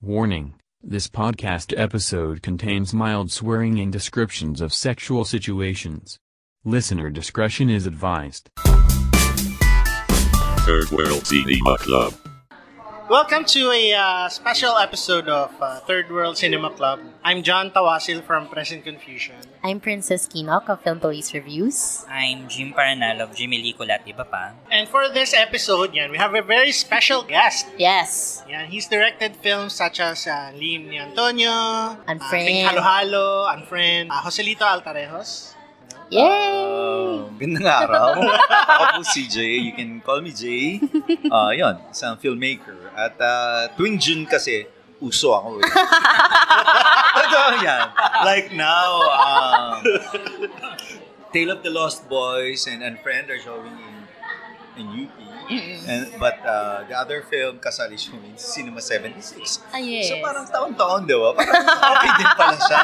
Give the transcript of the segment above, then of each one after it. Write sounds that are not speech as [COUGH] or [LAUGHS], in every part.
Warning This podcast episode contains mild swearing and descriptions of sexual situations. Listener discretion is advised. Third World Cinema Club. Welcome to a uh, special episode of uh, Third World Cinema Club. I'm John Tawasil from Present Confusion. I'm Princess Kinok of Film Police Reviews. I'm Jim Paranal of Jimmy Licol at iba pa. And for this episode, yan, we have a very special guest. Yes. Yan, he's directed films such as uh, Lim ni Antonio, Unfriend. Uh, Think Halo Halo, Unfriend, uh, Joselito Altarejos. Yay! Gandang araw. [LAUGHS] Ako po si Jay. You can call me Jay. Uh, yun, isang filmmaker. At uh, tuwing June kasi, uso ako eh. [LAUGHS] Totoo yan. Like now, um, Tale of the Lost Boys and Unfriend are showing in, in UP. And, but uh, the other film, Kasali showing in Cinema 76. Ah, yes. So parang taon-taon, di ba? Parang [LAUGHS] okay din pala siya.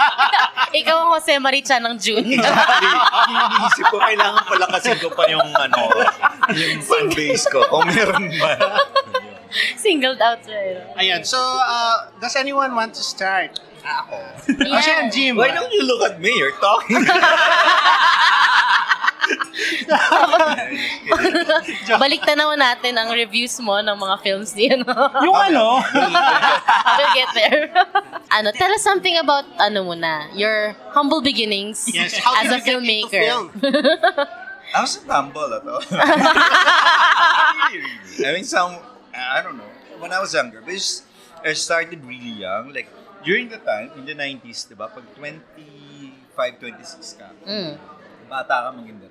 [LAUGHS] Ikaw ang Jose Maricha ng June. Exactly. [LAUGHS] Iniisip ko, kailangan pala kasi ko pa yung ano, yung fan base ko. Kung meron ba. Singled out siya. eh. Ayan, so uh, does anyone want to start? Ako. Yeah. Kasi yan, Jim. Why don't you look at me? You're talking. Balik tanaw natin ang reviews mo ng mga films niya. No? Yung ano? [LAUGHS] we'll get there. ano, tell us something about, ano muna, your humble beginnings Yes, how as a you get into filmmaker. film? [LAUGHS] I was a tumble, ato. [LAUGHS] I mean, some, I don't know. When I was younger, because I started really young. Like, during the time, in the 90s, di ba? Pag 25, 26 ka, Mm. bata ka maging director.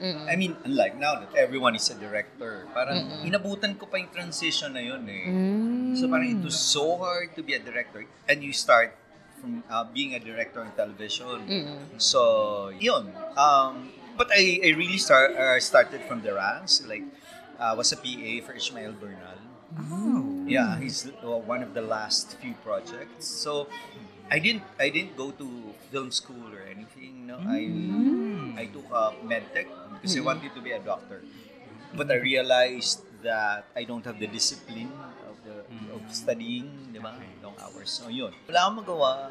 Mm-mm. I mean, unlike now that everyone is a director, parang inabutan ko pa yung transition na yun eh. Mm. So parang it was so hard to be a director and you start from uh, being a director in television. Mm-mm. So, yun. Um, but I, I really start, uh, started from the ranks. Like, I was a PA for Ishmael Bernal. Yeah, he's uh, one of the last few projects. So, I didn't I didn't go to film school or anything. No, I I took a medtech because mm-hmm. I wanted to be a doctor. But I realized that I don't have the discipline of the of mm. studying, di ba? Long hours. So yun. Wala akong magawa.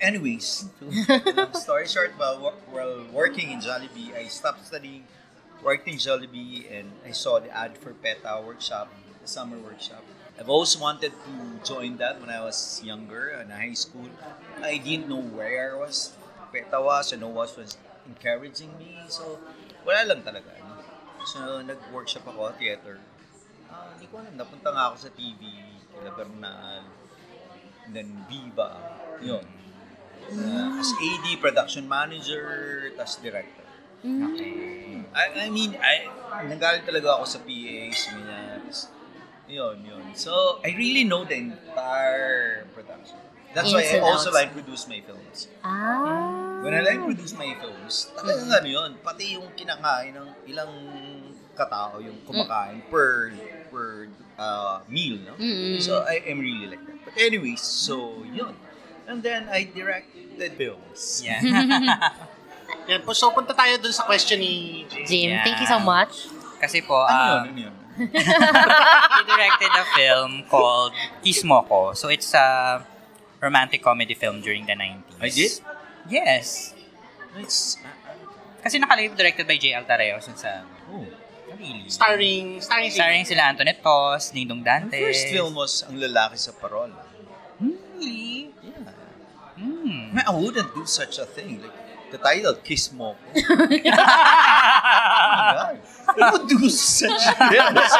Anyways, to [LAUGHS] long story short, while, while working in Jollibee, I stopped studying, worked in Jollibee, and I saw the ad for PETA workshop, the summer workshop. I've always wanted to join that when I was younger in high school. I didn't know where I was. PETA was, and no one was encouraging me. So, wala lang talaga. So, nag-workshop ako, theater. Ah, hindi ko alam. Napunta nga ako sa TV, kila Bernal, then Viva. Yun. Uh, as AD, production manager, tas director. I, I mean, I, nagalit talaga ako sa PAs, ganyan. Yun, yun. So, I really know the entire production. That's why I also like produce my films. Ah. When I like produce my films, talagang ano yun, pati yung kinakain ng ilang katao yung kumakain per per uh, meal, no? Mm-mm. So I am really like that. But anyways, so yun. And then I directed films. Yeah. [LAUGHS] Yan po, so punta tayo dun sa question ni Jim. Jim, Yeah. thank you so much. Kasi po, Ano uh, yun? Ano yun? [LAUGHS] [LAUGHS] he directed a film called Kiss Mo Ko. So it's a romantic comedy film during the 90s. I did? Yes. It's, Kasi nakalagay directed by J. Altareo yun sa... oh. Really? Starring, starring si Starring sila Antoinette Tos, Dingdong Dante. first film was Ang Lalaki sa Parola. Really? Yeah. Hmm. Man, I wouldn't do such a thing. Like, the title, Kiss Mo. God. [LAUGHS] Who would do such films?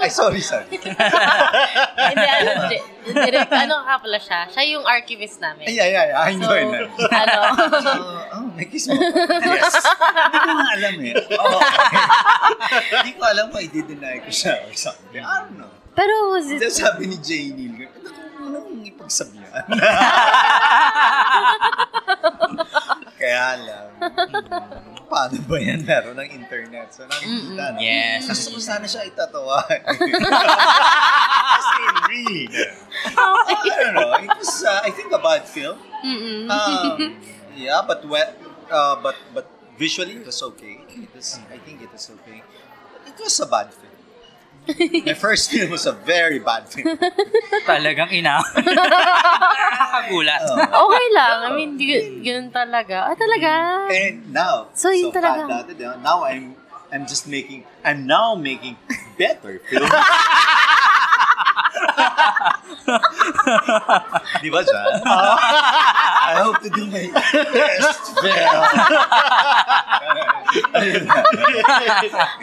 Ay, sorry, sorry. Hindi, ano, di- direct, ano ka pala siya? Siya yung archivist namin. Ay, ay, ay, I know, I know. [LAUGHS] ano? Uh, oh, may kiss mo. Yes. Hindi ko nga alam eh. Oh, okay. Hindi ko alam kung i-deny ko siya or something. I don't know. Pero was it... Then sabi ni ano kung ano kung ipagsabihan? [LAUGHS] Kaya lang, paano ba yan? Meron ng internet. So, nakikita na. Yes. Gusto ko sana siya itatawa. Kasi [LAUGHS] read. I don't know. It was, uh, I think, a bad film. Mm-mm. Um, [LAUGHS] yeah, but we- uh, but but visually it was okay. It was, I think it was okay. But it was a bad film. My first film was a very bad film. [LAUGHS] Talagang ina. Nakakagulat. Oh. Okay lang. I mean, y- yun talaga. Ah, talaga? And now, So, yun bad talaga. dati, di ba? now I'm I'm just making I'm now making better films. [LAUGHS] Di ba siya? I hope to do my best film.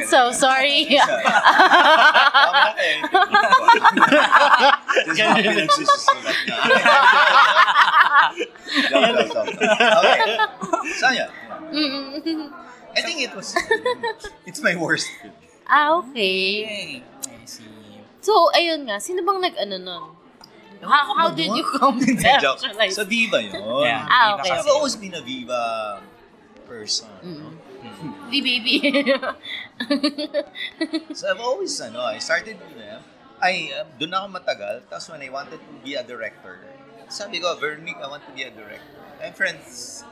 So, sorry. Tama na eh. Just mga pinagsusulat na. Joke, joke, joke. Okay. Saan yan? Mm-mm. I think it was, it's my worst film. ah, okay. Okay. So, ayun nga. Sino bang nag-ano nun? How, how did you [LAUGHS] Joke. conceptualize? Sa Viva yun. Yeah. Ah, Viva okay. I've always been a Viva person. Mm. no? The baby. [LAUGHS] So I've always, ano, I started with them. I, uh, doon ako matagal. Tapos when I wanted to be a director, sabi ko, Vernick, I want to be a director. I'm friends.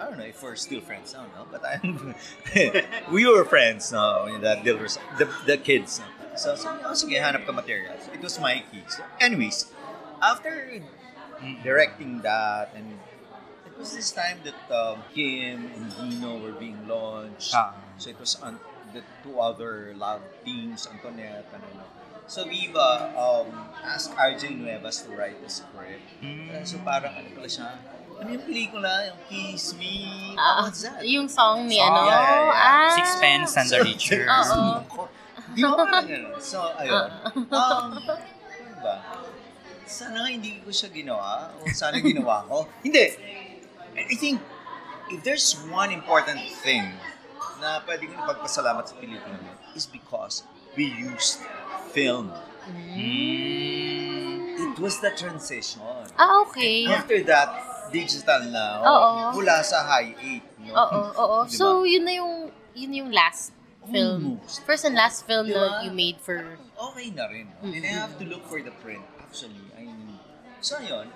I don't know if we're still friends. I don't know. But I'm, [LAUGHS] we were friends, no? Was, the, the kids. No? So, sabi ko, "Oh, sige, hanap ka materials. It was Mikey. So, anyways, after directing that and it was this time that um, Kim and Gino were being launched. Ah. So it was on the two other love teams, Antoinette and ano. So Viva um, asked RJ Nuevas to write the script. Mm. Uh, so parang ano pala siya, ano yung pelikula, yung Kiss Me, Ah, what's that? yung song ni Song. ano? Yeah, yeah, yeah. Ah. Sixpence and the Richer. [LAUGHS] Oo. Di ba parang ganun? So, ayun. Um, ano ba? Sana nga hindi ko siya ginawa o sana [LAUGHS] ginawa ko. hindi. I think if there's one important thing na pwede ko ipagpasalamat sa pelikula is because we used film. Mm. It was the transition. Ah, okay. After that, digital na. Oo. Mula sa high 8. No? Oo, oo. Di ba? So, yun na yung, yun yung last film. Almost. First and last film Di na you made for... okay na rin. And I have to look for the print. Actually, I So, yun.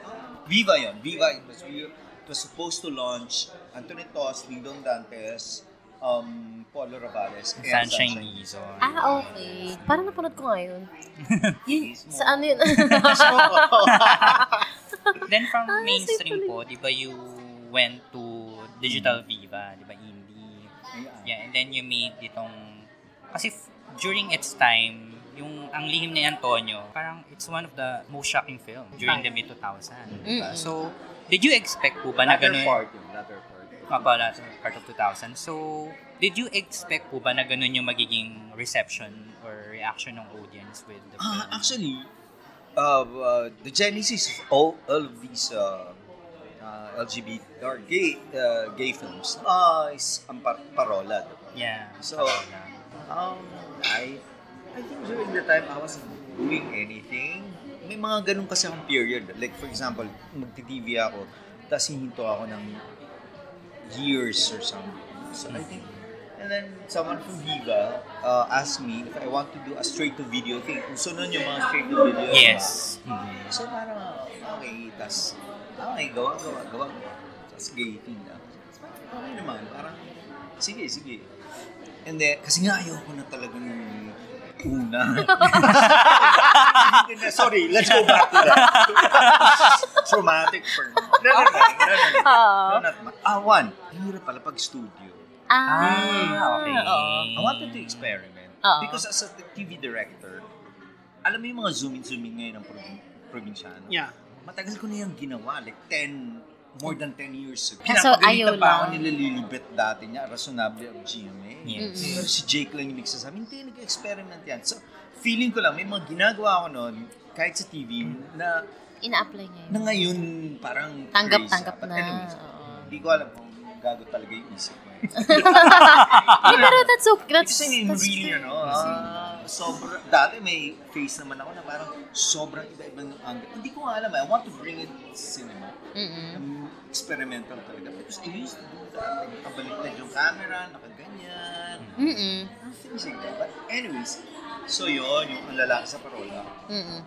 Viva yun. Viva, it was, it was supposed to launch Anthony Tos, Dingdong Dantes, um, Paulo Ravales, and Sunshine Lizon. Ah, okay. Parang napanood ko nga yun. [LAUGHS] yun sa ano yun? [LAUGHS] Then from Ah, mainstream sige po, di ba you went to Digital Viva, di ba indie? Ayan. Yeah, and then you made itong... Kasi f- during its time, yung ang lihim ni Antonio, parang it's one of the most shocking film during the mid-2000. Diba? Mm-mm. So, did you expect po ba na Latter ganun? part yun, latter part. Ah, pala, so part of 2000. So, did you expect po ba na ganun yung magiging reception or reaction ng audience with the film? Ah, actually, uh, uh, the genesis of all, all of these uh, uh, LGBT or gay uh, gay films uh, is ang par- parola. diba? yeah. So, parang- Um, I, I think during the time I wasn't doing anything. May mga ganun kasi akong period. Like, for example, magti-TV ako, tapos hihinto ako ng years or something. So, I think, and then someone from Viva uh, asked me if I want to do a straight-to-video thing. Gusto nun yung mga straight-to-video. yes. Mhm. So, parang, okay, tas, okay, gawa, gawa, gawa. Tapos gating na. Okay naman, parang, sige, sige. And then, kasi nga ayoko na talaga nung una. [LAUGHS] Sorry, let's go back to that. [LAUGHS] Traumatic for me. No, no, no, no, no, no. No, not ma- Ah, one. Hirap pala pag studio. Ah, okay. oo. I wanted to experiment. Oo. Because as a TV director, alam mo yung mga zoom-in, zoom-in ngayon ng provin- probinsyano? Yeah. Matagal ko na yung ginawa. Like 10, more than 10 years ago. Kaso Pinapagalitan ayaw pa ako nilalilibet dati niya, Razonable of GMA. Yes. Mm-mm. Pero si Jake lang yung nagsasabi, hindi, nag-experiment yan. So, feeling ko lang, may mga ginagawa ko noon, kahit sa TV, na, Ina-apply niya na yun. ngayon parang Tanggap-tanggap. But na. anyways, hindi ko alam kung gago talaga yung isip ko. [LAUGHS] Hindi, pero that's okay. That's, Kasi that's really, fair. ano, ah, sobra, dati may face naman ako na parang sobrang iba-ibang angle. Hindi ko nga alam, I want to bring it sa cinema. Mm-mm. Um, experimental talaga. Because I used to do that. Nakabaliktad yung camera, nakaganyan. Mm-mm. Things like that. But anyways, so yun, yung ang lalaki sa parola. Mm-mm.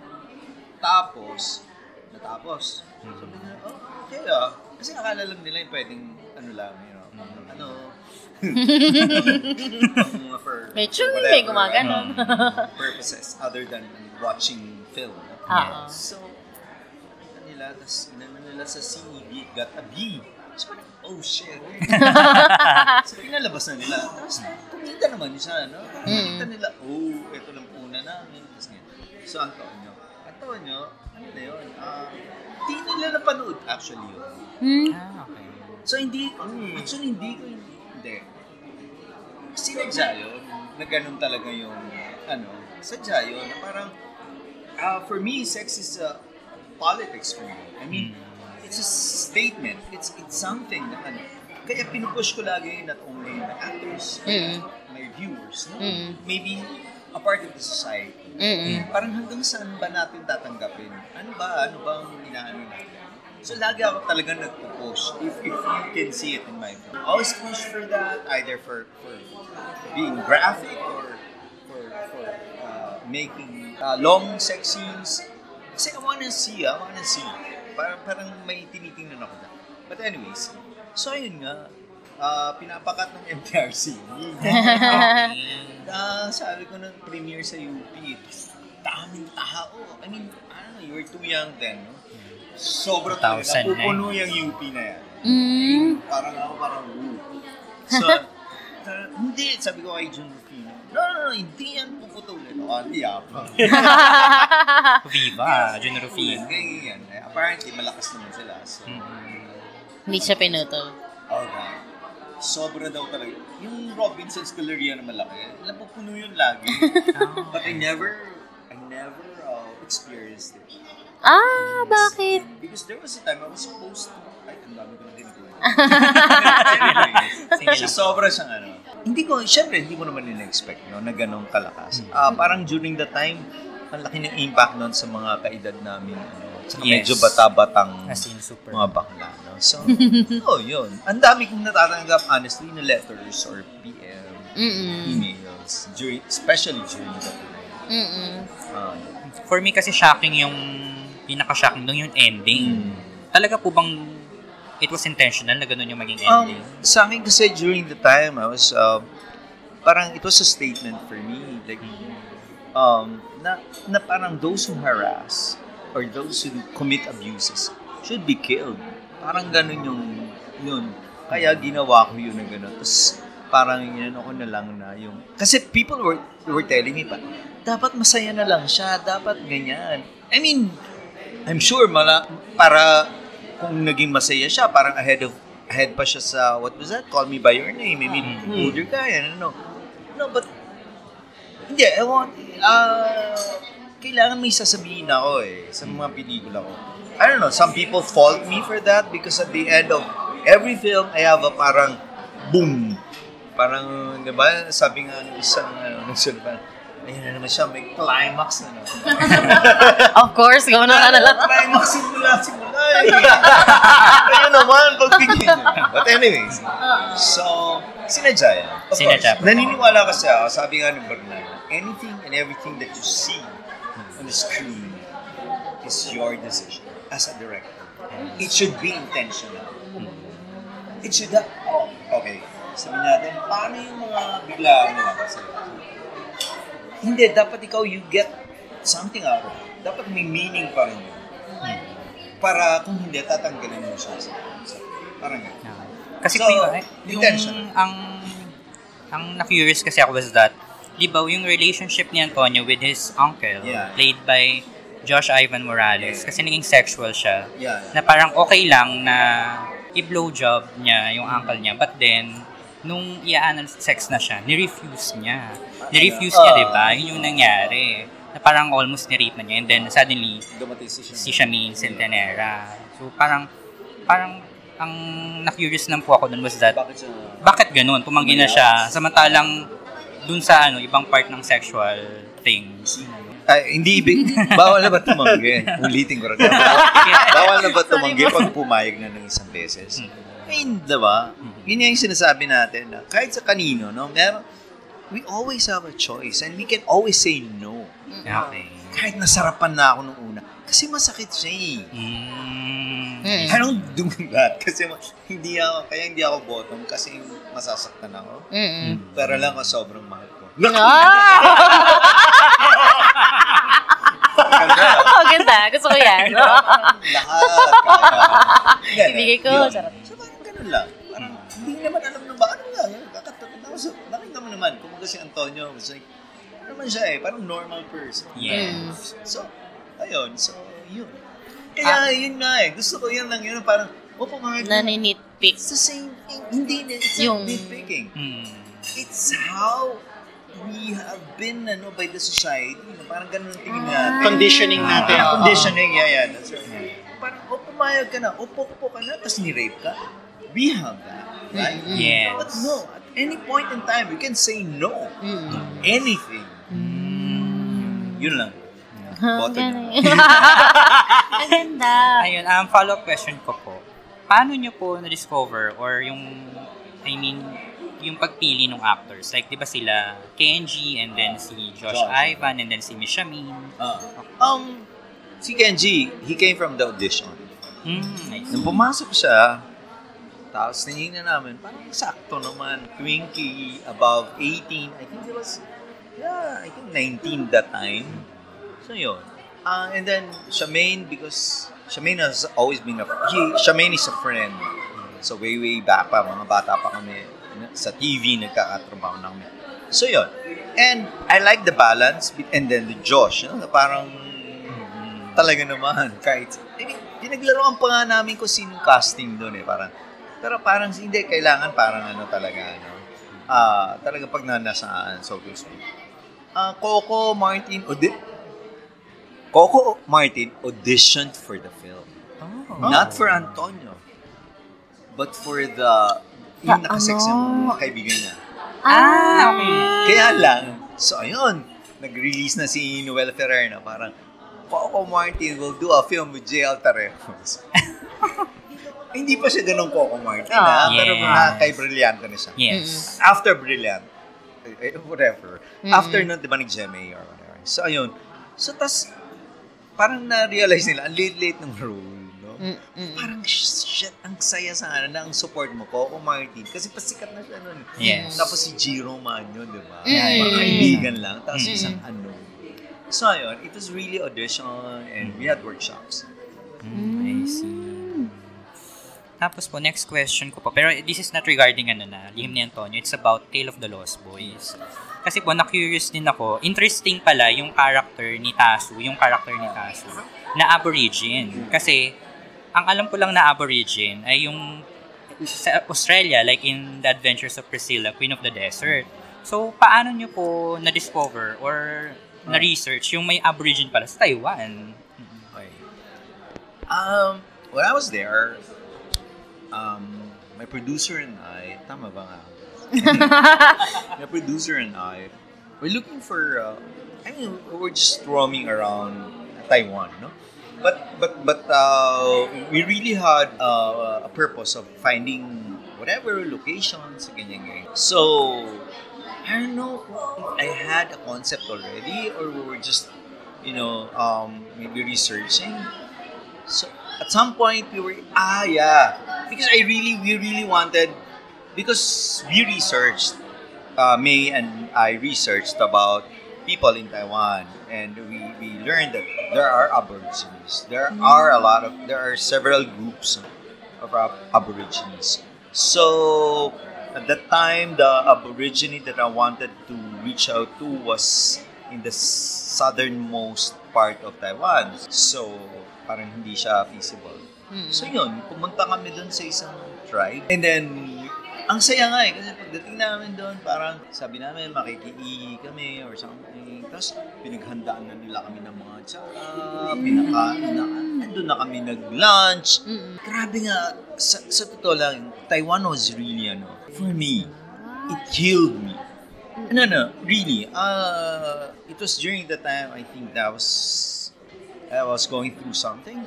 Tapos, natapos. Sabi nila, oh, okay ah. Kasi akala lang nila yung pwedeng, ano lang, ano, mga for, chewing, whatever, may gumaganon. ano, purposes other than watching film. Oo. So, ano nila, tapos inano nila sa CEB, got a B. So, parang, oh shit. [LAUGHS] so, pinalabas na nila. Tapos, kumita naman siya, no? Kumita nila, oh, ito lang una namin. Tapos. So, ang taon nyo. Ang taon nyo, ano na yun? Ah, di nila napanood actually yun. Hmm. Ah, okay. So, hindi, actually, hindi ko, hindi. Sinadya yun, na ganun talaga yung, ano, sadya yun, na parang, ah, for me, sex is a politics for me. I mean, it's a statement. It's it's something na ano. Kaya pinupush ko lagi not only my actors, Mm. my viewers, no? Mm. maybe a part of the society. Mm-mm. Parang hanggang saan ba natin tatanggapin? Ano ba? Ano ba ang inaano natin? So lagi ako talaga nagpo-push if, if you can see it in my film. Always push for that, either for, for being graphic or for, for uh, making uh, long sex scenes. Kasi I wanna see, I wanna see. Parang, parang may tinitingnan ako na. But anyways, so ayun nga, uh, pinapakat ng MTRC. Ah, [LAUGHS] sabi ko nung premiere sa UP, daming tao. I mean, I don't know, you were too young then, no? Sobrang 2000 talaga. na eh. Pupuno yung UP na yan. Mm. Parang ako, parang, ooh. [LAUGHS] So, ta- hindi, sabi ko kay John Rufino, no, no, no, hindi yan puputulin. O, hindi apa. [LAUGHS] Viva, Jun Rufino. Ganyan yan. Eh, Apparently, malakas naman sila. So, Hindi siya pinutol. okay. Sobra daw talaga. Yung Robinson's Galleria na malaki, napupuno yun lagi. [LAUGHS] But I never, I never uh, experienced it. Ah, bakit? Because there was a time I was supposed to, ay, ang dami ko na ginagawa. [LAUGHS] Sige lang. sobra siyang ano. Hindi ko, syempre, hindi mo naman nila-expect, no, na ganong kalakas. Ah, parang during the time, ang laki ng impact nun sa mga kaedad namin, ano, saka Yes. medyo bata-batang super. mga bakla, no? So, [LAUGHS] oh, yun. Ang dami kong natatanggap, honestly, na letters or PM, Mm-mm. emails, during, especially during that time. Mm-mm. Ah, For me kasi shocking yung pinaka-shocking nung yung ending. Talaga po bang it was intentional na ganun yung maging Um, ending? sa akin kasi during the time, I was, uh, parang it was a statement for me. Like, um, na, na parang those who harass or those who commit abuses should be killed. Parang ganun yung, yun. Kaya ginawa ko yun na ganun. Tapos, parang yun ako na lang na yung, kasi people were, were telling me pa, dapat masaya na lang siya, dapat ganyan. I mean, I'm sure mala, para kung naging masaya siya, parang ahead of ahead pa siya sa what was that? Call me by your name. I mean, older guy, ano no. No, but hindi, I want uh, kailangan may sasabihin ako eh sa mga pelikula ko. I don't know, some people fault me for that because at the end of every film, I have a parang boom. Parang, di ba, sabi nga ng isang, ano, [LAUGHS] pa, ayun na naman siya, may climax na naman. [LAUGHS] Of course, gawin na na lang. [LAUGHS] Climax simula, simula eh. [LAUGHS] Ayun naman, pagbigyan niya. But anyways, so, sinadya yan. Of Sinadya course, naniniwala kasi ako, sabi nga ng Bernal, anything and everything that you see on the screen is your decision as a director. It should be intentional. It should have, oh, okay. Sabi natin, paano yung mga biglaan na lang kasi? Hindi, dapat ikaw you get something out of it. Dapat may meaning pa rin yun. Para kung hindi, tatanggalin mo siya sa, sa parang gano'n. Kasi So, po yung, yung ang ang na-curious kasi ako was that, di ba, yung relationship ni Antonio with his uncle, Yeah. played by Josh Ivan Morales, kasi naging sexual siya, Yeah. na parang okay lang na i-blowjob niya yung uncle niya, but then, nung iaanan sex na siya, ni-refuse niya. Ni-refuse niya, di ba? Yun yung nangyari. Na parang almost ni-rape na niya, and then suddenly, Dumating si siya. si Shami Centenera. So parang, parang, ang na-curious lang po ako dun was that, Bakit siya? bakit ganun? Tumanggi na siya. Samantalang, dun sa ano, ibang part ng sexual things. Ay, hindi ibig. [LAUGHS] Bawal na ba tumanggi? Ulitin ko rin. Bawal, [LAUGHS] bawal na ba tumanggi pag pumayag na ng isang beses? I mean, diba? Yun yung sinasabi natin na kahit sa kanino, no? Meron, we always have a choice and we can always say no. Okay. Kahit nasarapan na ako nung una, Kasi masakit siya eh. Mm. I don't do that kasi ma- hindi ako, kaya hindi ako bottom kasi masasaktan ako. Mm-mm. Pero lang ako sobrang mahal ko. Ah! [LAUGHS] oh, ganda. Gusto ko yan. [LAUGHS] Lahat. Kaya. Ibigay ko. Yun. Charot. Ganun lang. Parang hindi naman alam ng ba, ano nga, kakatakot ako. So, nakita mo naman, kung si Antonio, was like, ano naman siya eh, parang normal person. Yes. So, ayun. So, yun. Kaya, yun nga eh. Gusto ko yan lang yun. Parang, opo mga Naninitpick. It's the same thing. Hindi na. It's Yung- not nitpicking. Mm. It's how we have been ano by the society. No? Parang ganun ang tingin natin. Conditioning natin. Ah, conditioning, yeah, yeah. That's right. Parang, o pumayag ka na, o po ka na, tapos ni-rape ka. We have that, right? Yes. But no, at any point in time, we can say no Mm. to anything. Yun lang. Bottom Galing. [LAUGHS] Ang ganda. Ayun, um, follow-up question ko po. Paano nyo po na-discover or yung, I mean, yung pagpili ng actors? Like, di ba sila Kenji and then si Josh Josh. Ivan and then si Mishamin? Ah. um, si Kenji, he came from the audition. Mm, nice. Nung pumasok siya, tapos tinignan namin, parang sakto naman. Twinkie, above 18. I think he was, yeah, I think 19 that time. So yun. Uh, and then, Shamaine, because Shamaine has always been a, he, Shamaine is a friend. So way, way back pa, mga bata pa kami, sa TV, nagkakatrabaho na. So yun. And I like the balance, and then the Josh, you know, parang talaga naman, kahit, I mean, pinaglaruan pa nga namin kung sinong casting doon eh, parang, pero parang hindi, kailangan parang ano talaga, ano, ah, talaga pag nanasaan, so to speak. Ah, Coco Martin, audi- Coco Martin auditioned for the film. Oh. Not for Antonio, but for the, yung Sa nakasex ano? yung kaibigan niya. Ah, okay. Kaya lang, so ayun, nag-release na si Noel Ferrer na parang, Coco Martin will do a film with J.L. Tarejos. [LAUGHS] Hindi pa siya ganun Coco Martin, ha? Ah, Pero yes. na kay Brillante na siya. Yes. After Brilliant, eh, eh, whatever. Mm-mm. After nun, di ba, nag-GMA or whatever. So, ayun. So, tas, parang na-realize nila, ang late-late ng role, no? Mm-mm. Parang, sh- shit, ang saya sana na ang support mo, Coco Martin. Kasi pasikat na siya nun. Yes. Tapos si Jiro man yun, di ba? Mm. Mga kaibigan lang. Tapos Mm. isang ano. So, ayun, it was really audition and we had workshops. Mm, I see. Tapos po, next question ko po. Pero this is not regarding ano na, lihim ni Antonio. It's about Tale of the Lost Boys. Kasi po, na-curious din ako. Interesting pala yung character ni Tasu, yung character ni Tasu, na Aborigine. Kasi, ang alam ko lang na Aborigine ay yung sa Australia, like in The Adventures of Priscilla, Queen of the Desert. So, paano nyo po na-discover or na-research yung may Aborigine pala sa Taiwan? Okay. Um, when I was there, um, my producer and I, tama ba nga? [LAUGHS] my producer and I, we're looking for, uh, I mean, we're just roaming around Taiwan, no? But, but, but, uh, we really had uh, a purpose of finding whatever locations, ganyan, ganyan. So, I don't know if I had a concept already or we were just, you know, um, maybe researching. So at some point we were ah yeah. Because I really we really wanted because we researched uh, May and I researched about people in Taiwan. And we, we learned that there are aborigines. There are a lot of there are several groups of ab- aborigines. So at that time the aborigine that I wanted to reach out to was in the southernmost part of Taiwan. So parang hindi siya feasible So yun, pumunta kami doon sa isang tribe. And then, ang saya nga eh, kasi pagdating namin doon, parang sabi namin, makikiihi kami or something. Tapos, pinaghandaan na nila kami ng mga tsaka, pinakain na, andun na kami nag-lunch. Grabe nga, sa, sa totoo lang, Taiwan was really, ano, for me, it healed me. No, no, really. Uh, it was during the time, I think that was, I was going through something.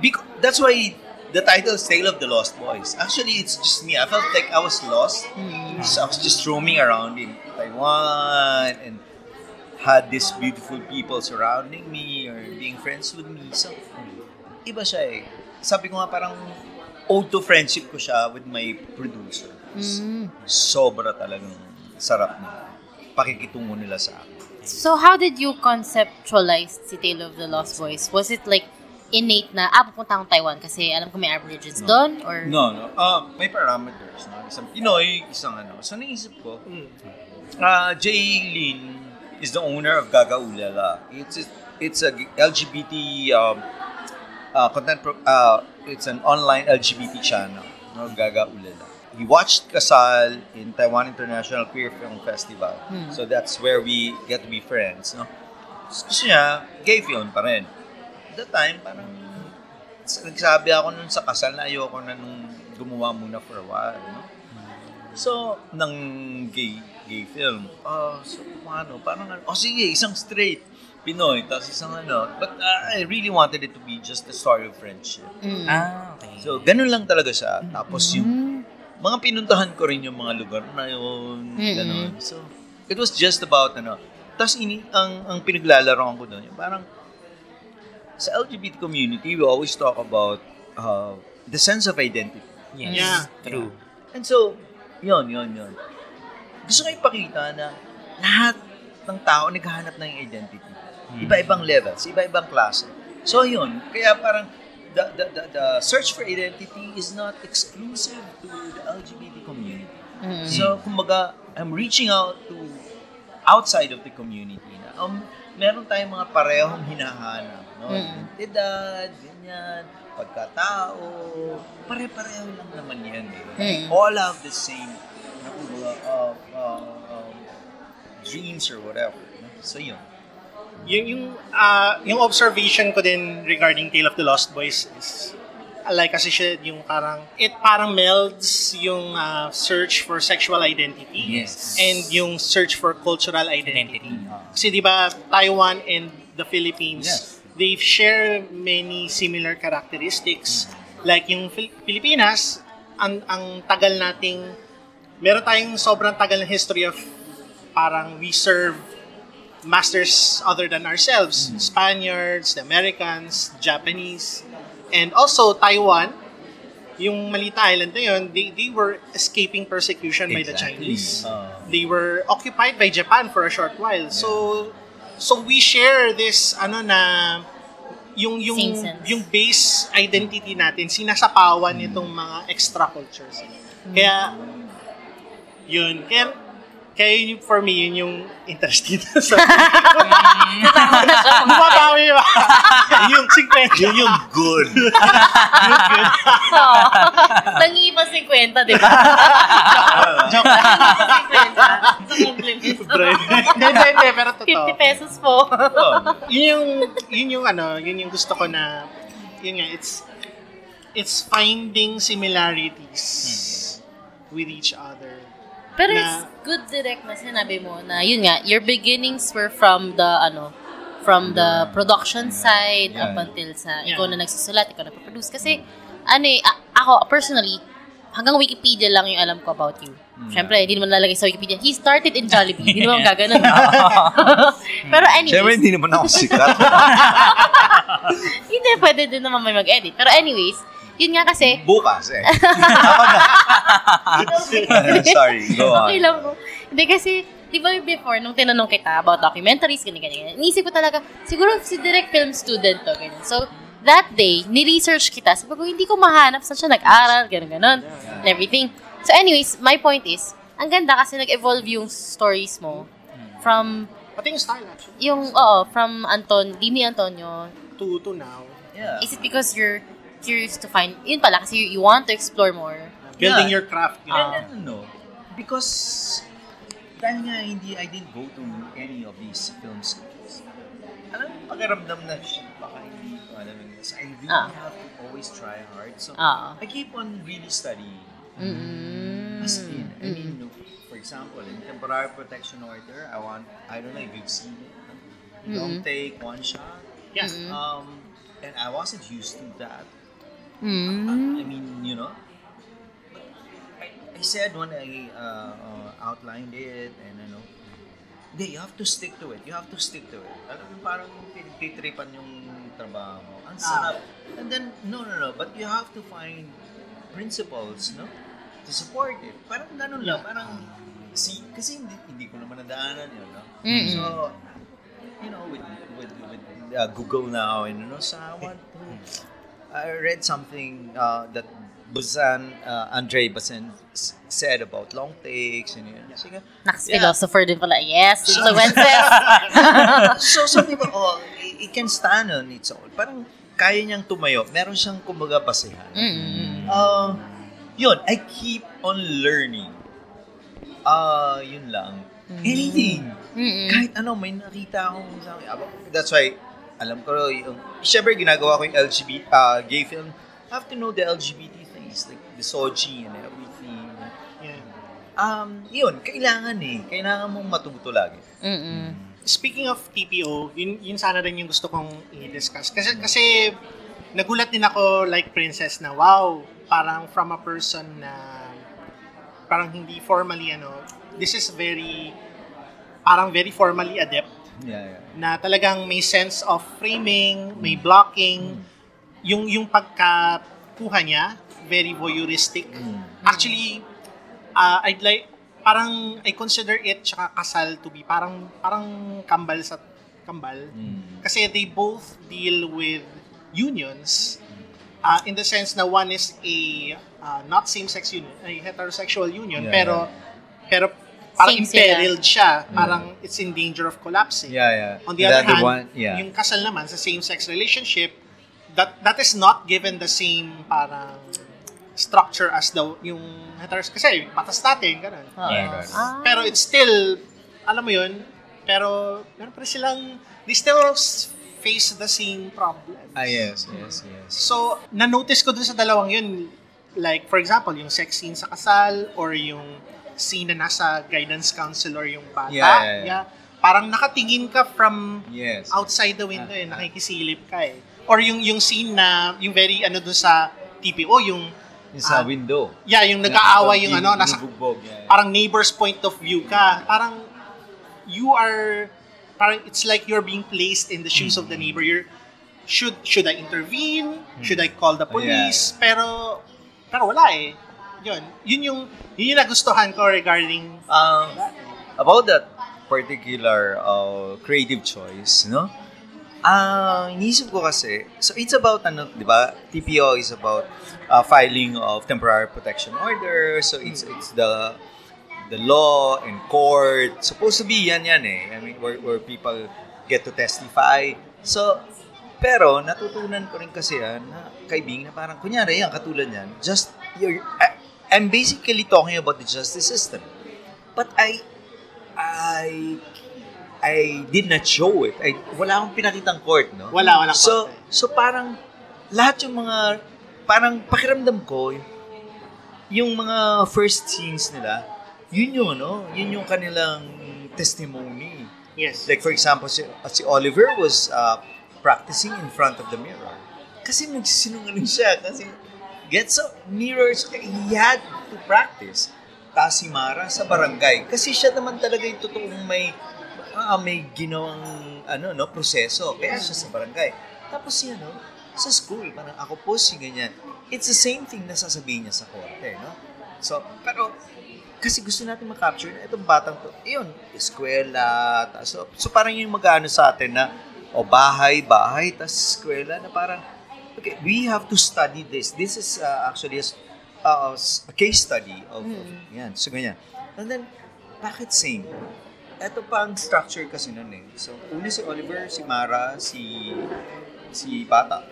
Because that's why the title is Tale of the Lost Boys. Actually, it's just me. I felt like I was lost. So I was just roaming around in Taiwan and had these beautiful people surrounding me or being friends with me. So, iba siya eh. Sabi ko nga parang ode to friendship ko siya with my producer. Sobra talagang sarap na pakikitungo nila sa akin. So, how did you conceptualize si Tale of the Lost Boys? Was it like innate na, ah, pupunta akong Taiwan kasi alam ko may Aborigines doon? Or, No, no. Ah, may parameters. No? Isang Pinoy, isang ano. So, naisip ko, ah Jay Lin is the owner of Gaga Ulala. It's a, it's a LGBT um, uh, content, pro- uh, it's an online LGBT channel, no? Gaga Ulala. He watched Kasal in Taiwan International Queer Film Festival. So that's where we get to be friends. No? Gusto niya, gay film pa rin. At that time, parang nagsabi ako nun sa kasal na ayoko na nung gumawa muna for a while. No? So, ng gay gay film. Oh, so paano? Parang, ano, oh sige, isang straight Pinoy, tapos isang ano. But uh, I really wanted it to be just a story of friendship. Ah, okay. So, ganun lang talaga siya. Tapos yung mga pinuntahan ko rin yung mga lugar na yun. Ganun. So, it was just about, ano. Tapos ini, ang, ang pinaglalaroan ko doon, yung parang, sa LGBT community, we always talk about uh, the sense of identity. yes. Yeah. True. And so, yun, yun, yun. Gusto ko ipakita na lahat ng tao naghahanap ng identity. Iba-ibang levels, iba-ibang klase. So, yun. Kaya parang the, the, the, the search for identity is not exclusive to the LGBT community. So, kumbaga, I'm reaching out to outside of the community na um, meron tayong mga parehong hinahanap. No? Identidad, ganyan, pagkatao, pare-pareho lang naman yan. Eh. We all have the same uh, uh, um, dreams or whatever. no? So, yun. Yung yung ah, yung observation ko din regarding Tale of the Lost Boys is like kasi siya yung parang it parang melds yung ah, search for sexual identity Yes. and yung search for cultural identity. Identity. Kasi 'di ba Taiwan and the Philippines Yes. they share many similar characteristics like yung Fil- Pilipinas ang ang tagal nating meron tayong sobrang tagal na history of parang we serve masters other than ourselves. Spaniards, the Americans, Japanese and also Taiwan. Yung Malita Island na yun, they, they were escaping persecution by the Exactly. Chinese. Uh, they were occupied by Japan for a short while. So so we share this ano na yung yung yung base identity natin sinasapawan nitong mga extra cultures. Kaya yun, kaya kaya yun, for me, yun yung interesting [LAUGHS] sa Bumabawi ba? yung 50. yun yung good. [LAUGHS] Nangiipa 50, di ba? [LAUGHS] Joke lang. Nangiipa 50. Sa compliment. Hindi, hindi, hindi, pero totoo. 50 pesos po. yun yung yun yung ano, yun yung gusto ko na yun nga it's it's finding similarities with each other. Pero Na- it's good direct na sinabi mo na yun nga, your beginnings were from the ano, from the production side Yeah. up until sa Yeah. ikaw na nagsusulat, ikaw na produce kasi ano eh, ako personally hanggang Wikipedia lang yung alam ko about you. Siyempre, hindi naman lalagay sa Wikipedia. He started in Jollibee. Hindi naman [LAUGHS] gaganon. [LAUGHS] Pero anyways, Siyempre, hindi naman ako sikat. [LAUGHS] hindi, pwede din naman may mag-edit. Pero anyways, yun nga kasi, Bukas eh. [LAUGHS] Ako na. [LAUGHS] Sorry, go on. Okay lang po. Hindi kasi, di ba before, nung tinanong kita about documentaries, ganyan, ganyan, ganyan, inisip ko talaga, siguro si direct film student to, ganyan. So, that day, ni-research kita. Sabi ko, hindi ko mahanap saan siya nag-aral, ganun, ganun, and everything. So, anyways, my point is, ang ganda kasi nag-evolve yung stories mo from, Pati yung style actually. yung, oo, from Anton, Dimi Antonio, To, to now. Yeah. is it because you're curious to find, yun pala, kasi you, you want to explore more. Building Yeah. your craft. you know. And ano, because dahil nga hindi, I didn't go to any of these film schools. Alam mo, pakiramdam na, shit, baka hindi ko alam yun. So I really Ah. have to always try hard. So, Ah. I keep on really studying. Mm-mm. As in, I mean, no, for example, in temporary protection order, I want, I don't know if you've seen it. You don't take one shot. Yeah. Um, and I wasn't used to that. Mm. I mean, you know, I, said when I uh, uh, outlined it and ano, hindi, you have to stick to it. You have to stick to it. Alam mo, parang pinagtitripan yung trabaho mo. Ang sarap. And then, no, no, no. But you have to find principles, no? To support it. Parang ganun lang. Parang, si, kasi hindi, hindi ko naman nadaanan yun, no? Mm-mm. So, you know, with, with, with uh, Google now, and, you know, so I want to, I read something uh, that Bazan, uh, Andre Bazan said about long takes, and yun. Sige, Naks, Yeah. philosopher din pala. Yes, influences. [LAUGHS] so sabi ko, oh, it, can stand on its own. Parang kaya niyang tumayo. Meron siyang kumbaga basehan. Mm-mm. Uh, yun, I keep on learning. Ah, yun lang. Anything. Mm-mm. Kahit ano, may nakita akong sa abo- That's why, alam ko, yung, syempre, ginagawa ko yung LGBT, uh, gay film. I have to know the LGBT things, like the soji and everything. Yeah. Um, yun, kailangan eh. Kailangan mong matuto lagi. Mm-mm. Speaking of TPO, yun, yun sana rin yung gusto kong i-discuss. Kasi, kasi nagulat din ako like Princess na wow, parang from a person na parang hindi formally ano, this is very parang very formally adept Yeah, yeah. na talagang may sense of framing, may blocking, yung yung pagkakuha niya, very voyeuristic. Actually, uh, I'd like parang I consider it tsaka kasal to be. Parang parang kambal sa kambal. Mm. kasi they both deal with unions uh, in the sense na one is a uh, not same-sex union, a heterosexual union, Yeah, pero pero parang Same sila. imperiled siya, parang it's in danger of collapsing. Yeah, yeah. On the other That hand, one, yeah. yung kasal naman sa same-sex relationship, that that is not given the same parang structure as the yung heteros kasi patas natin ganun. Oo. Right, right. Ah. Pero it's still alam mo yun, pero meron pa rin silang they still face the same problems. Ah, yes, yes, yes. So, na-notice ko dun sa dalawang yun, like, for example, yung sex scene sa kasal or yung scene na nasa guidance counselor yung bata. Yeah, yeah, yeah. Parang nakatingin ka from Yes. outside the window eh, Ah, ah. nakikisilip ka eh. Or yung yung scene na, yung very, ano dun sa TPO, yung, Yung sa ah, window. yeah, yung nag-aaway yung ano, nasa, Binubugbog, yeah, yeah. parang neighbor's point of view ka. Parang, you are, parang it's like you're being placed in the shoes of the Mm-hmm. neighbor. You're, should should I intervene? Should I call the Oh, yeah, police? Pero, pero wala eh. Yun, yun yung, yun yung nagustuhan ko regarding Um, about that particular uh, creative choice, no? Ah, inisip ko kasi, so it's about ano, 'di ba? TPO is about uh, filing of temporary protection order. So it's it's the the law and court. Supposed to be yan yan eh. I mean, where, where people get to testify. So, pero natutunan ko rin kasi yan na kaibigan na parang, kunyari yan, katulad yan, just, you're, I, I'm basically talking about the justice system. But I, I, I did not show it. I, wala akong pinakitang court, no? Wala, walang So, court eh. so parang, lahat yung mga, parang pakiramdam ko, yung mga first scenes nila, yun yun, no? Yun yung kanilang testimony. yes. Like, for example, si, si Oliver was uh, practicing in front of the mirror. Kasi nagsisinungaling siya. Kasi, get so mirrors, he had to practice. Tapos Mara sa barangay. Kasi siya naman talaga yung totoong may, ah, may ginawang ano, no, proseso. Kaya siya sa barangay. Tapos si ano, sa school, parang ako po si ganyan. It's the same thing na sasabihin niya sa korte, no? So, pero, kasi gusto natin makapture na itong batang to, yun, eskwela, so, so parang yung mag-ano sa atin na, o bahay, bahay, tas eskwela, na parang, okay, we have to study this. This is uh, actually a, uh, a case study of, of yan, so ganyan. And then, bakit same? Ito pa ang structure kasi nun eh. So, una si Oliver, si Mara, si si Bata.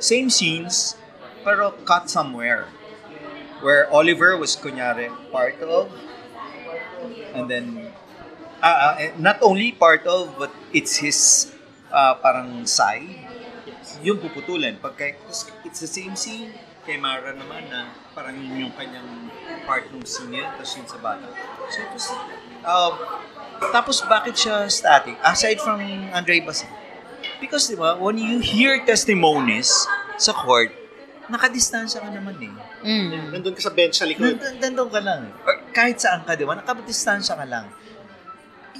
Same scenes, pero cut somewhere. Where Oliver was kunyari part of, and then, ah, eh, not only part of, but it's his ah, parang side. Yung puputulan. Pagka, it's the same scene, kay Mara naman na parang yun yung kanyang part ng scene niya, tapos yun sa bata. So it was, uh, tapos bakit siya static? Aside from Andre Basa. Because di ba, when you hear testimonies sa court, nakadistansya ka naman eh. Mm. Nandun ka sa bench sa likod. Nandun, nandun ka lang. eh. Or kahit saan ka, di ba? Nakadistansya ka lang.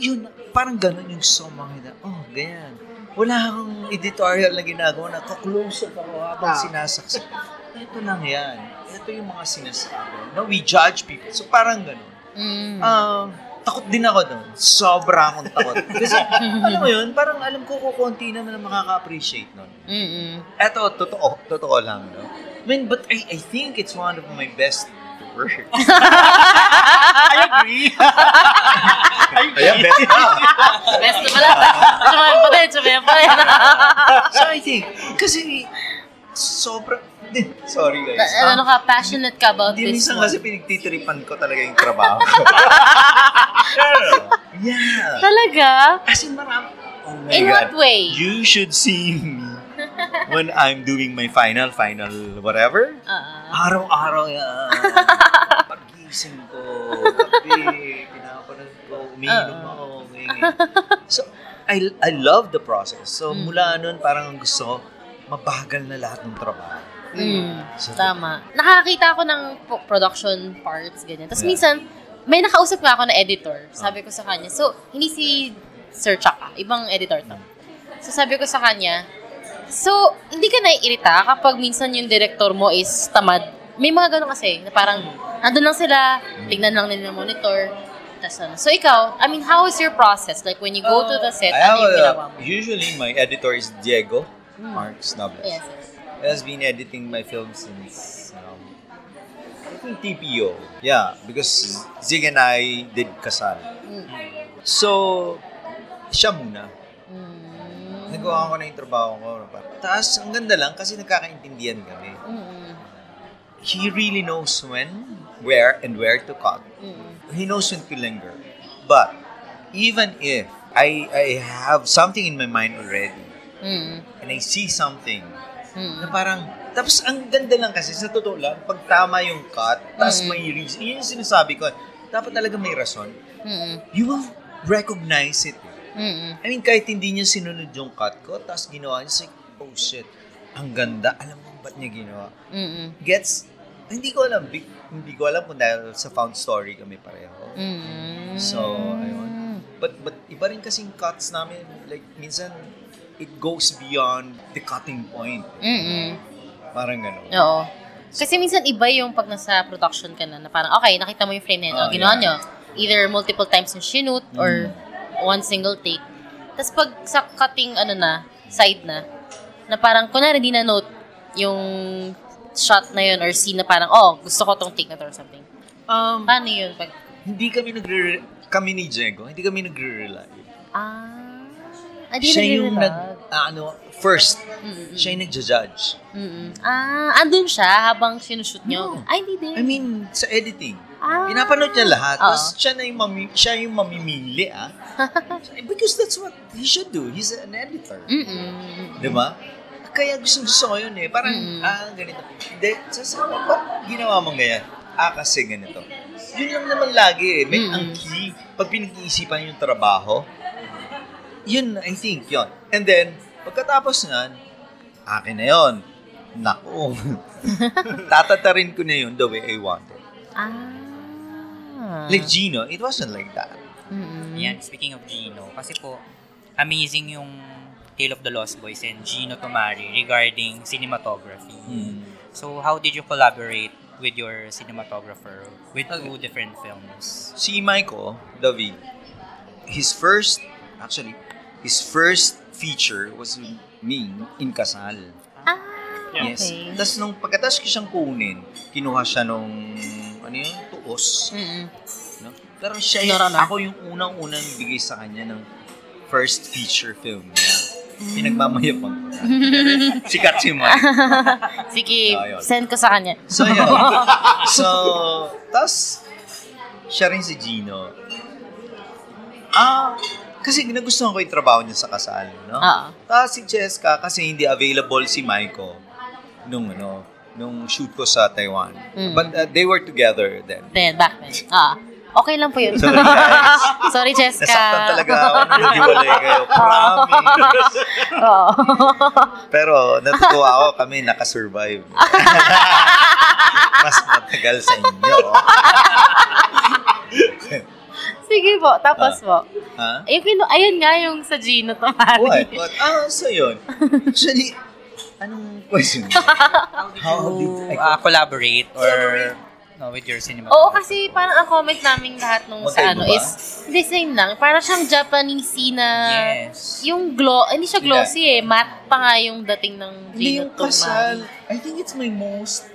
Yun, parang ganun yung ko makita. Oh, ganyan. Wala akong editorial na ginagawa na kaklose up ako habang Ah. sinasaksak. Ito lang yan. Ito yung mga sinasabi. No, we judge people. So parang ganun. Mm. Ah, takot din ako doon. Sobra akong takot. [LAUGHS] Kasi, alam mo yun, parang alam ko kukunti naman ang makaka-appreciate nun. Mm-mm. Eto, totoo, totoo lang, no? I mean, but I, I think it's one of my best works. [LAUGHS] I agree. I agree. Ayan, best na. Best na pala. Tsumayan pa din, tsumayan pa rin. So I think, kasi, sobra, sorry guys. Na- ano ka, passionate ka about Hindi, this minsan one. kasi pinagtitripan ko talaga yung trabaho ko. [LAUGHS] yeah. Talaga? As in, marami. Oh my In God. what way? You should see me [LAUGHS] when I'm doing my final, final whatever. Ah. Araw-araw yan. [LAUGHS] Pagising ko, gabi, pinapanood ko, umiinom Oo. ako. So, I, I love the process. So, Mm. mula nun, parang ang gusto mabagal na lahat ng trabaho. Mm, So, tama. Nakakita ako ng production parts, ganyan. Tapos Yeah. minsan, may nakausap nga ako na editor. Sabi ko sa kanya, so, hindi si Sir Chaka, ibang editor to. So, sabi ko sa kanya, so, hindi ka naiirita kapag minsan yung director mo is tamad. May mga ganun kasi, na parang, andun lang sila, tignan lang nila monitor, tas ano. So, ikaw, I mean, how is your process? Like, when you go to the set, I ano yung ginawa mo? Usually, my editor is Diego Mm. Marks Nobles. Yes, yes. He has been editing my film since um, I think TPO. Yeah, because Zig and I did Kasal. Mm. So, siya muna. Nagawa ko na yung trabaho ko. Tapos, ang ganda lang kasi nagkakaintindihan kami. Mm. He really knows when, where, and where to cut. Mm. He knows when to linger. But, even if I, I have something in my mind already, Mm. and I see something Mm. na parang, tapos ang ganda lang kasi, sa totoo lang, pag tama yung cut, tapos Mm. may reason, yun yung sinasabi ko, dapat talaga may rason, Mm. you will recognize it. Mm. I mean, kahit hindi niya sinunod yung cut ko, tapos ginawa niya, like, oh shit, ang ganda, alam mo ba't niya ginawa? Mm. Gets, hindi ko alam, big, hindi ko alam kung dahil sa found story kami pareho. Mm. So, ayun. But, but iba rin kasing cuts namin, like, minsan, it goes beyond the cutting point. Mm. Parang gano'n. Oo. Kasi minsan iba yung pag nasa production ka na, na parang, okay, nakita mo yung frame na yun. Oh, Oh, ginawa yeah. nyo. Either multiple times yung shoot or one single take. Tapos pag sa cutting, ano na, side na, na parang, kunwari, di na note yung shot na yun or scene na parang, oh, gusto ko tong take na to or something. Um, Paano yun? Pag, hindi kami nagre kami ni Diego, hindi kami nagre-rely. ah, ah, di Siya yung nag, ah, ano, first, Mm-mm. siya yung nagja-judge. Mm-mm. Ah, andun siya habang sinushoot nyo? No. Ay, hindi din. I mean, sa editing. Ah, Pinapanood niya lahat. Oo. Tapos siya na yung, mami, siya yung mamimili, ah. [LAUGHS] Because that's what he should do. He's an editor. Mm-mm. Di ba? Kaya gusto gusto ko yun eh. Parang, Mm. ah, ganito. Hindi, sa sa ba't ginawa mong ganyan? Ah, kasi ganito. Yun lang naman lagi eh. May Mm. ang key, pag pinag-iisipan yung trabaho, yun, I think, yun. And then, pagkatapos nun, akin na yun. Naku. [LAUGHS] Tatatarin ko na yun the way I want it. Ah. Like Gino, it wasn't like that. Mm-mm. Yan, speaking of Gino, kasi po, amazing yung Tale of the Lost Boys and Gino Tomari regarding cinematography. Mm. So, how did you collaborate with your cinematographer with two Okay. different films? Si Michael, David, his first, actually, his first feature was me in Kasal. Ah, Yes. okay. Tapos nung pagkatapos ko siyang kunin, kinuha siya nung, ano yun, tuos. Mm-mm. No? Pero siya yung, Norana. ako yung unang-unang bigay sa kanya ng first feature film niya. Pinagmamayabang ko na. [LAUGHS] Sikat si Mike. [LAUGHS] Sige, Ayun. send ko sa kanya. So, yun. [LAUGHS] So, tas, siya rin si Gino. Ah, kasi nagustuhan ko yung trabaho niya sa kasal, no? Oo. Tapos si Cheska, kasi hindi available si Maiko nung, ano, nung shoot ko sa Taiwan. Mm. But uh, they were together then. Then, back then. Ah, okay lang po yun. Sorry, [LAUGHS] guys. Sorry, Jessica. Nasaktan talaga ako nung naghiwalay kayo. [LAUGHS] Promise. Oo. Pero natutuwa ako kami nakasurvive. [LAUGHS] Mas matagal sa inyo. Sige po, tapos po. Ha? Ayun, kinu- ayun nga yung sa Gino Tomari. What? What? Ah, so yun. Actually, anong question? [LAUGHS] How did I uh, collaborate or no, with your cinema? Oo, kasi parang ang comment namin lahat nung sa Magkaiba ano ba? is, hindi same lang. Parang siyang Japanese na, Yes. yung glow, hindi siya glossy eh, matte pa nga yung dating ng Hindi Gino yung kasal. Tomari. I think it's my most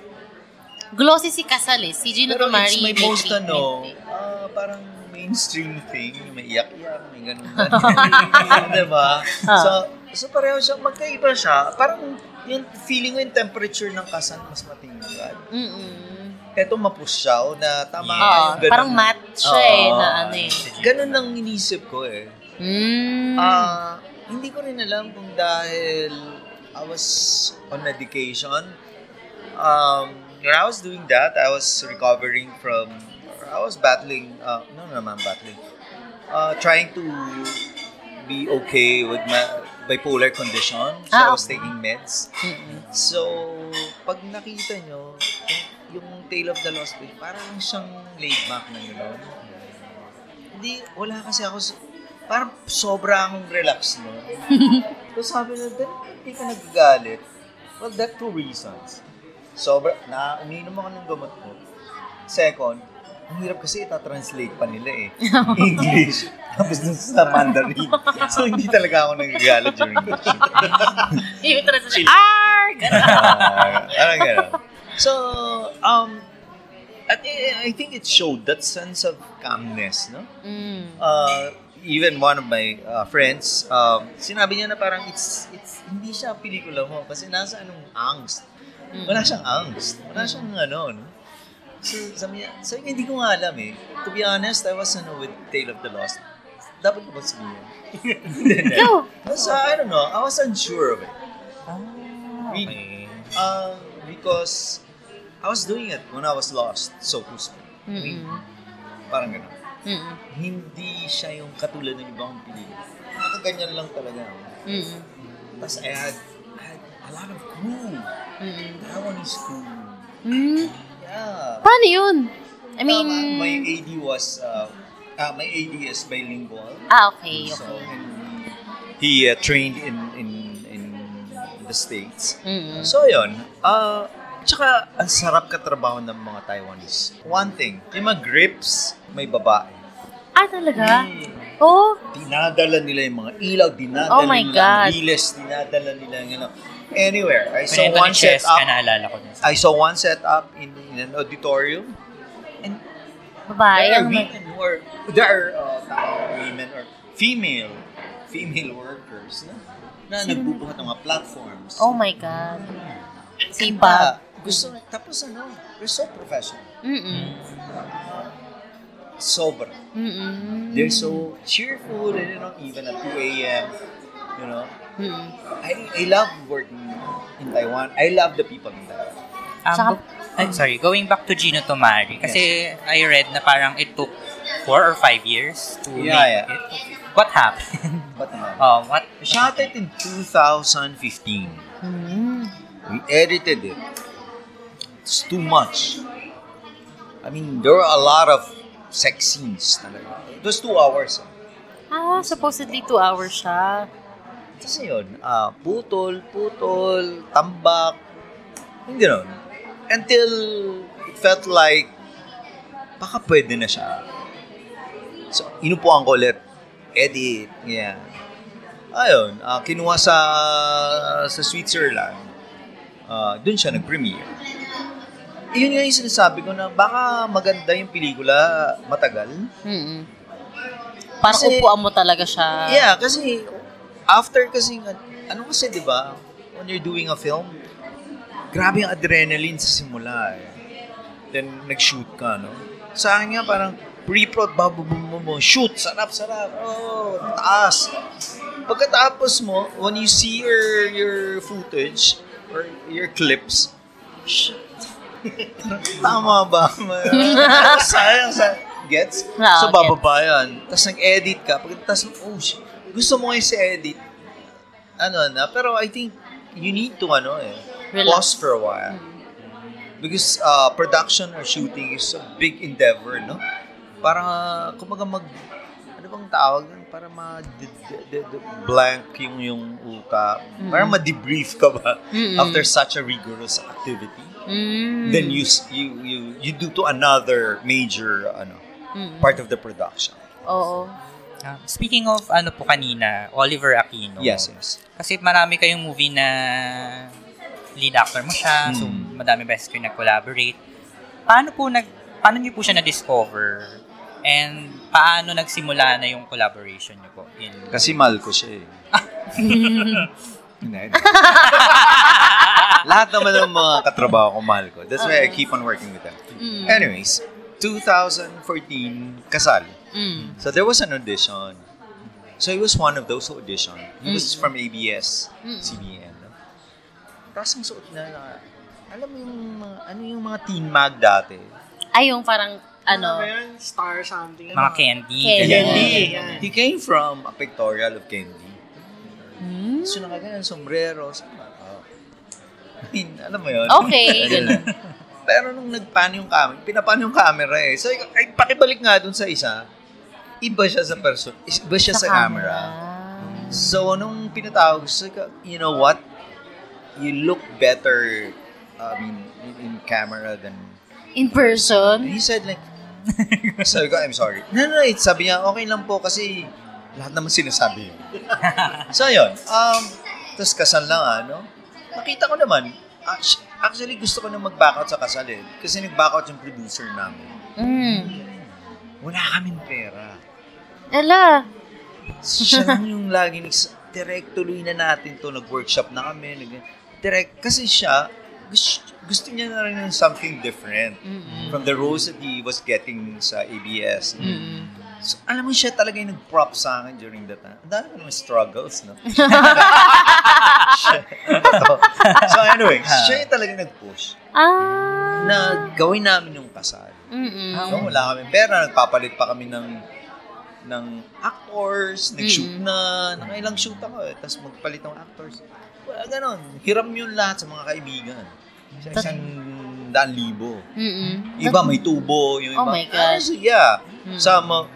Glossy si Kasal eh, si Gino Pero Tomari. it's my may most treatment ano, eh. ah, parang mainstream thing. May iyak-iyak, may ganun. [LAUGHS] [LAUGHS] diba? Ah. So, so pareho siya, magkaiba siya. Parang yung feeling ko yung temperature ng kasan mas matingkad. Mm-mm. Eto mapusyaw na tama Yeah. yung ganun. parang matte siya eh, Oo. na ano eh. Ganun ang inisip ko eh. Mm. Ah, hindi ko rin alam kung dahil I was on medication. Um, when I was doing that, I was recovering from, I was battling, uh, no, no, naman battling, uh, trying to be okay with my bipolar condition. So Ah, I was taking meds. Mm-mm. So, pag nakita nyo, yung, Tale of the Lost Boy, parang siyang laid back na gano'n. Hindi, wala kasi ako, parang sobra akong relax no. [LAUGHS] so sabi na, "Then, hindi ka nagagalit. Well, that two reasons. Sobra, na umiinom ako ng gamot ko. Second, ang hirap kasi itatranslate pa nila eh. [LAUGHS] English. Tapos dun sa Mandarin. So, hindi talaga ako nagagalit during the shoot. [LAUGHS] Yung translation, ARG! Ah, Parang gano'n. So, um, at I I think it showed that sense of calmness, no? Mm. Uh, even one of my uh, friends, um, sinabi niya na parang it's, it's, hindi siya pelikula mo kasi nasa anong angst. Wala siyang angst. Wala siyang ano, no? So, sabi niya, sabi niya, hindi ko nga alam eh. To be honest, I was ano, with Tale of the Lost. Dapat ko ba sabihin? [LAUGHS] Go! So, I don't know. I was unsure of it. Ah, Really? Um, because I was doing it when I was lost, so to speak. I mean, parang gano'n. Mm-mm. Hindi siya yung katulad ng ibang pelikula. Nakaganyan lang talaga. ako. Mm-mm. Tapos I had, I had a lot of crew. Mm-mm. Taiwanese crew. Mm. Yeah. Paano yun? I mean, Tama, my AD was, uh, uh, my AD is bilingual. ah, okay, So, okay. and he uh, trained in, in, in the States. Mm-mm. So, yun. Uh, tsaka, ang sarap katrabaho ng mga Taiwanese. One thing, yung mga grips, may babae. Ah, talaga? Oh, Dinadala nila yung mga ilaw, dinadala Oh my nila God. ang riles, dinadala nila yung ano. Anywhere. I saw Pinento one set up. ka, naalala ko. I saw one set up in, in an auditorium. And babae. there are ang- women who are, there are uh, women or female, female workers na, na nagbubuhat ng mga platforms. Oh my God. Ganda. Sipag. Gusto, tapos ano, they're so professional. Mm-mm. Sobra. Mm-mm. They're so cheerful, and you know, even at 2 a.m., you know. Mm-mm. I, I love working in Taiwan. I love the people in Taiwan. Um, Saka- go- ay, sorry, going back to Gino Tomari, kasi I read na parang it took four or five years to Yeah, make yeah. it. What happened? But no. um, what? We shot it in 2015. Mm. We edited it. It's too much. I mean, there were a lot of sex scenes talaga. It was two hours. eh. Ah, supposedly two hours siya. Kasi yun, ah, putol, putol, tambak, hindi nun. Until it felt like, baka pwede na siya. So, inupuan ko ulit. Edit, yeah. Ayun, ah, kinuha sa sa Switzerland. Ah, Doon siya nag-premiere. Yun nga yung sinasabi ko na baka maganda yung pelikula matagal. Mm-mm. Parang Kasi- upuan mo talaga siya. Yeah, kasi after kasi, ano kasi, di ba, when you're doing a film, grabe yung adrenaline sa simula eh. Then, nag-shoot ka, no? Sa akin nga, parang pre-prod, mo, shoot, sarap, sarap, oh, taas. Pagkatapos mo, when you see your, your footage, or your clips, shit, [LAUGHS] tama ba? [LAUGHS] sayang, sayang. Gets? Oo, so, bababa yan. Tapos nag-edit ka. Pagkatapos, oh, shit, gusto mo kayo sa edit. Ano na, pero I think you need to, ano eh, Relax. pause for a while. Because uh, production or shooting is a big endeavor, no? para, kumbaga mag, ano bang tawag nun? Para ma d- d- d- blank yung yung utak. Para ma-debrief ka ba Mm-mm. after such a rigorous activity. Mm. Then you you you you do to another major ano Mm. part of the production. Oo. Ah, speaking of ano po kanina, Oliver Aquino. Yes, yes. Kasi marami kayong movie na lead actor mo siya, so Mm. madami beses kayo nag-collaborate. Paano po nag paano niyo po siya na-discover? And paano nagsimula na yung collaboration niyo po in Kasi mahal ko siya eh. [LAUGHS] Hindi. [LAUGHS] Lahat naman ng mga katrabaho ko mahal ko. That's why I keep on working with them. Mm. Anyways, 2014, kasal. Mm. So there was an audition. So he was one of those who auditioned. He was Mm. from ABS, Mm. CBN. No? Tapos ang suot na, na, alam mo yung mga, ano yung mga teen mag dati? Ay, yung parang, Ano ano, yun? Star something. mga candy? Candy. Candy. Yan. He came from a pictorial of Candy. Hmm? So nakaganyan, sombrero. So, oh. I mean, alam mo yun? Okay. [LAUGHS] Pero nung nagpan yung camera, pinapan yung camera eh. So, ay, pakibalik nga dun sa isa, iba siya sa person, iba siya sa, camera. So, nung pinatawag, so, you know what? You look better, I mean, in, in camera than... In person? He said like, [LAUGHS] sabi ko, I'm sorry. No, no, it's, sabi niya, okay lang po kasi lahat naman sinasabi yun. [LAUGHS] so, yun. Um, Tapos kasal lang, ano? Nakita ko naman, act- actually gusto ko na mag-back out sa kasal eh. Kasi nag-back out yung producer namin. Mm. Wala kaming pera. Ala. Siya lang [LAUGHS] yung lagi nags direct tuloy na natin to nag-workshop na kami nag direct kasi siya gusto, gusto niya na rin ng something different Mm-mm. from the roles that he was getting sa ABS. Mm-mm. So, alam mo siya talaga yung nag-prop sa akin during that time. Ang dami naman struggles, no? [LAUGHS] So anyway, siya yung talaga nag-push Ah. na gawin namin yung kasal. Mm-mm. No, wala kami pera, nagpapalit pa kami ng ng actors, nag-shoot Mm. na, nakailang shoot ako eh, tapos magpalit ng actors. Wala ganon. Hiram yun lahat sa mga kaibigan. Sa isang daan libo. Mm-mm. Iba may tubo, yung iba. Oh my God. Ah, so yeah. Mm. Sa mga,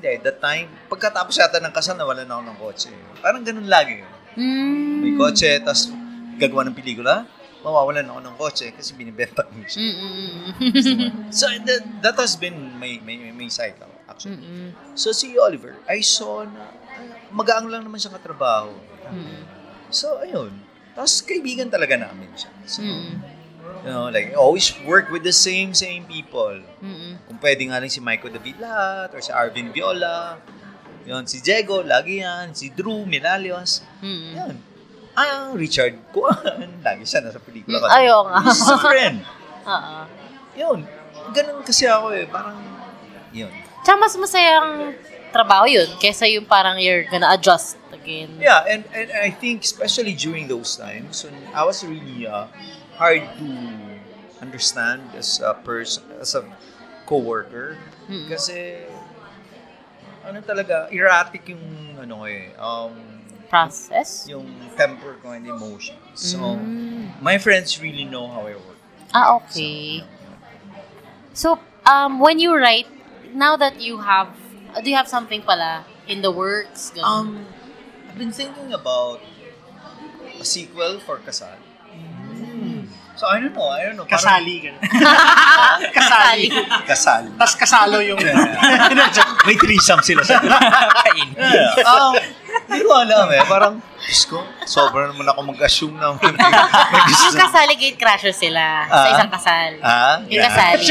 hindi, that time, pagkatapos yata ng kasal, nawala na ako ng kotse. Parang ganun lagi. Mm. May kotse, tapos gagawa ng pelikula, mawawalan ako ng kotse kasi binibenta ko siya. Mm-mm. [LAUGHS] So that, that has been my, my, my cycle, actually. Mm-mm. So si Oliver, I saw na ah, magaang lang naman siya katrabaho. Mm-mm. So ayun. Tapos kaibigan talaga namin siya. So, Mm-mm. You know, like, always work with the same, same people. Mm-mm. Kung pwede nga lang si Michael David lahat, or si Arvin Viola, yun, si Diego, lagi yan, si Drew Milalios, Mm-mm. yan. Ah, Richard Kuan, [LAUGHS] lagi siya nasa pelikula. Mm, ayaw nga. He's a friend. [LAUGHS] Oo. Yun, ganun kasi ako eh, parang, yun. Tsaka mas masayang trabaho yun kesa yung parang you're gonna adjust again. Yeah, and, and I think especially during those times when I was really uh, hard to understand as a person, as a coworker, Mm. kasi ano talaga, erratic yung ano eh, um, Process? yung temper ko and emotions. So, Mm. my friends really know how I work. Ah, okay. So, um, when you write, now that you have, do you have something pala in the works? Ganun? Um, I've been thinking about a sequel for Kasal. So, I don't know, I don't know. parang- Kasali. Ganun. [LAUGHS] Kasali. Kasal. Tapos kasalo yung... [LAUGHS] May threesome sila sa Kain. Yeah. Um, hindi ko alam eh. Parang, Diyos ko, sobra naman ako mag-assume na yung kasali gate crasher sila sa Ah? isang kasal. Ah? Yung kasali.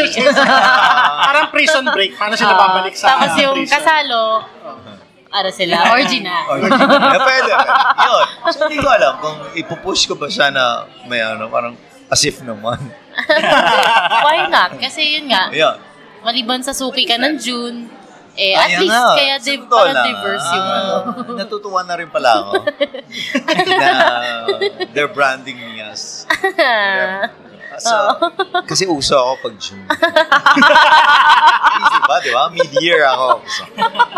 [LAUGHS] Parang prison break. Paano sila Oo. babalik sa Tapos yung prison? kasalo, ano sila, origina. Or, eh, pwede, pwede. Yun. So, hindi ko alam kung ipupush ko ba siya na may ano, parang as if naman. [LAUGHS] Why not? Kasi yun nga, Yun. maliban sa suki ka ng June, eh, at Ayan least nga. kaya div- lang, diverse ah, yung ano. Natutuwa na rin pala ako. [LAUGHS] na they're branding me as So, kasi uso ako pag June. Easy ba, di ba? Mid-year ako. So,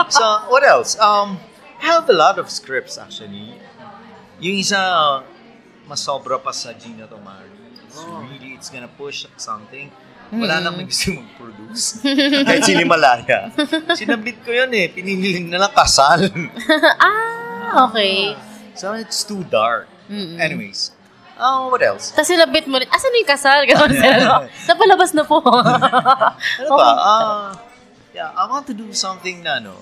so, what else? Um, I have a lot of scripts actually. Yung isa, mas sobra pa sa Gina Tomari. It's really, it's gonna push something. Wala nang gusto mag-produce. [LAUGHS] Kahit sinimalaya. Sinabit ko yun eh. Pinili na lang kasal. [LAUGHS] ah, okay. so, it's too dark. Mm-mm. Anyways. Oh, what else? Tapos sinabit mo rin, asan yung kasal? [LAUGHS] Gano'n sila. Napalabas na po. Ano ba? Ah, yeah, I want to do something na ano,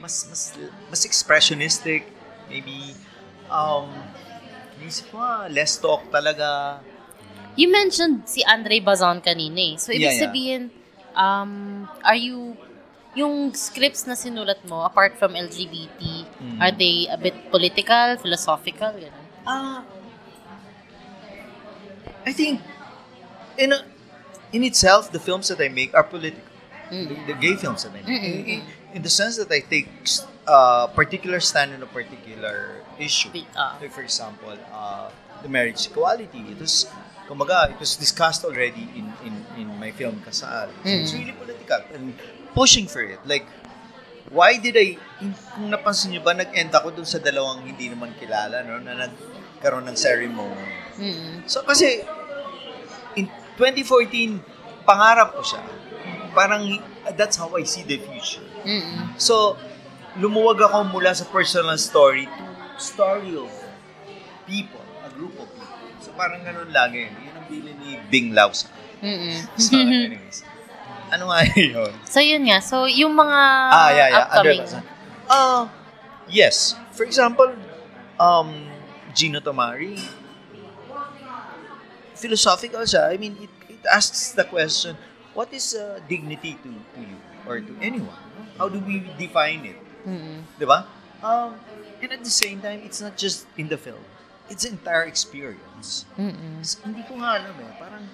mas mas mas expressionistic, maybe um Inisip ko nga, less talk talaga. you mentioned si Andre Bazan kanina eh. So, ibig Yeah, yeah. sabihin, um, are you, yung scripts na sinulat mo, apart from LGBT, Mm. are they a bit political, philosophical? Ganun? Ah, I think in a, in itself, the films that I make are political. The, the gay films that I make. Mm-mm. In, in, in the sense that I take uh, particular stand on a particular issue. Ah. Like for example, uh, the marriage equality. It was, kumaga, it was discussed already in, in, in my film Kasal. So it's Mm. really political and pushing for it. Like, why did I, kung napansin nyo ba, nag-end ako dun sa dalawang hindi naman kilala, no, na nagkaroon ng ceremony. Mm-mm. So, kasi, in 2014, pangarap ko siya. Parang, that's how I see the future. Mm-mm. So, lumuwag ako mula sa personal story to story of people, a group of people. So, parang ganun lagi. Yun ang bili ni Bing Lao sa. So, anyways. [LAUGHS] Ano nga [LAUGHS] yun? So, yun nga. So, yung mga Ah, yeah, yeah. upcoming... Uh, yes. For example, um, Gino Tomari, philosophical siya. I mean, it, it asks the question, what is uh, dignity to, to you or to anyone? How do we define it? Mm-mm. Di ba? Um, and at the same time, it's not just in the film. It's the entire experience. Mm-mm. S- Hindi ko nga alam eh. Parang,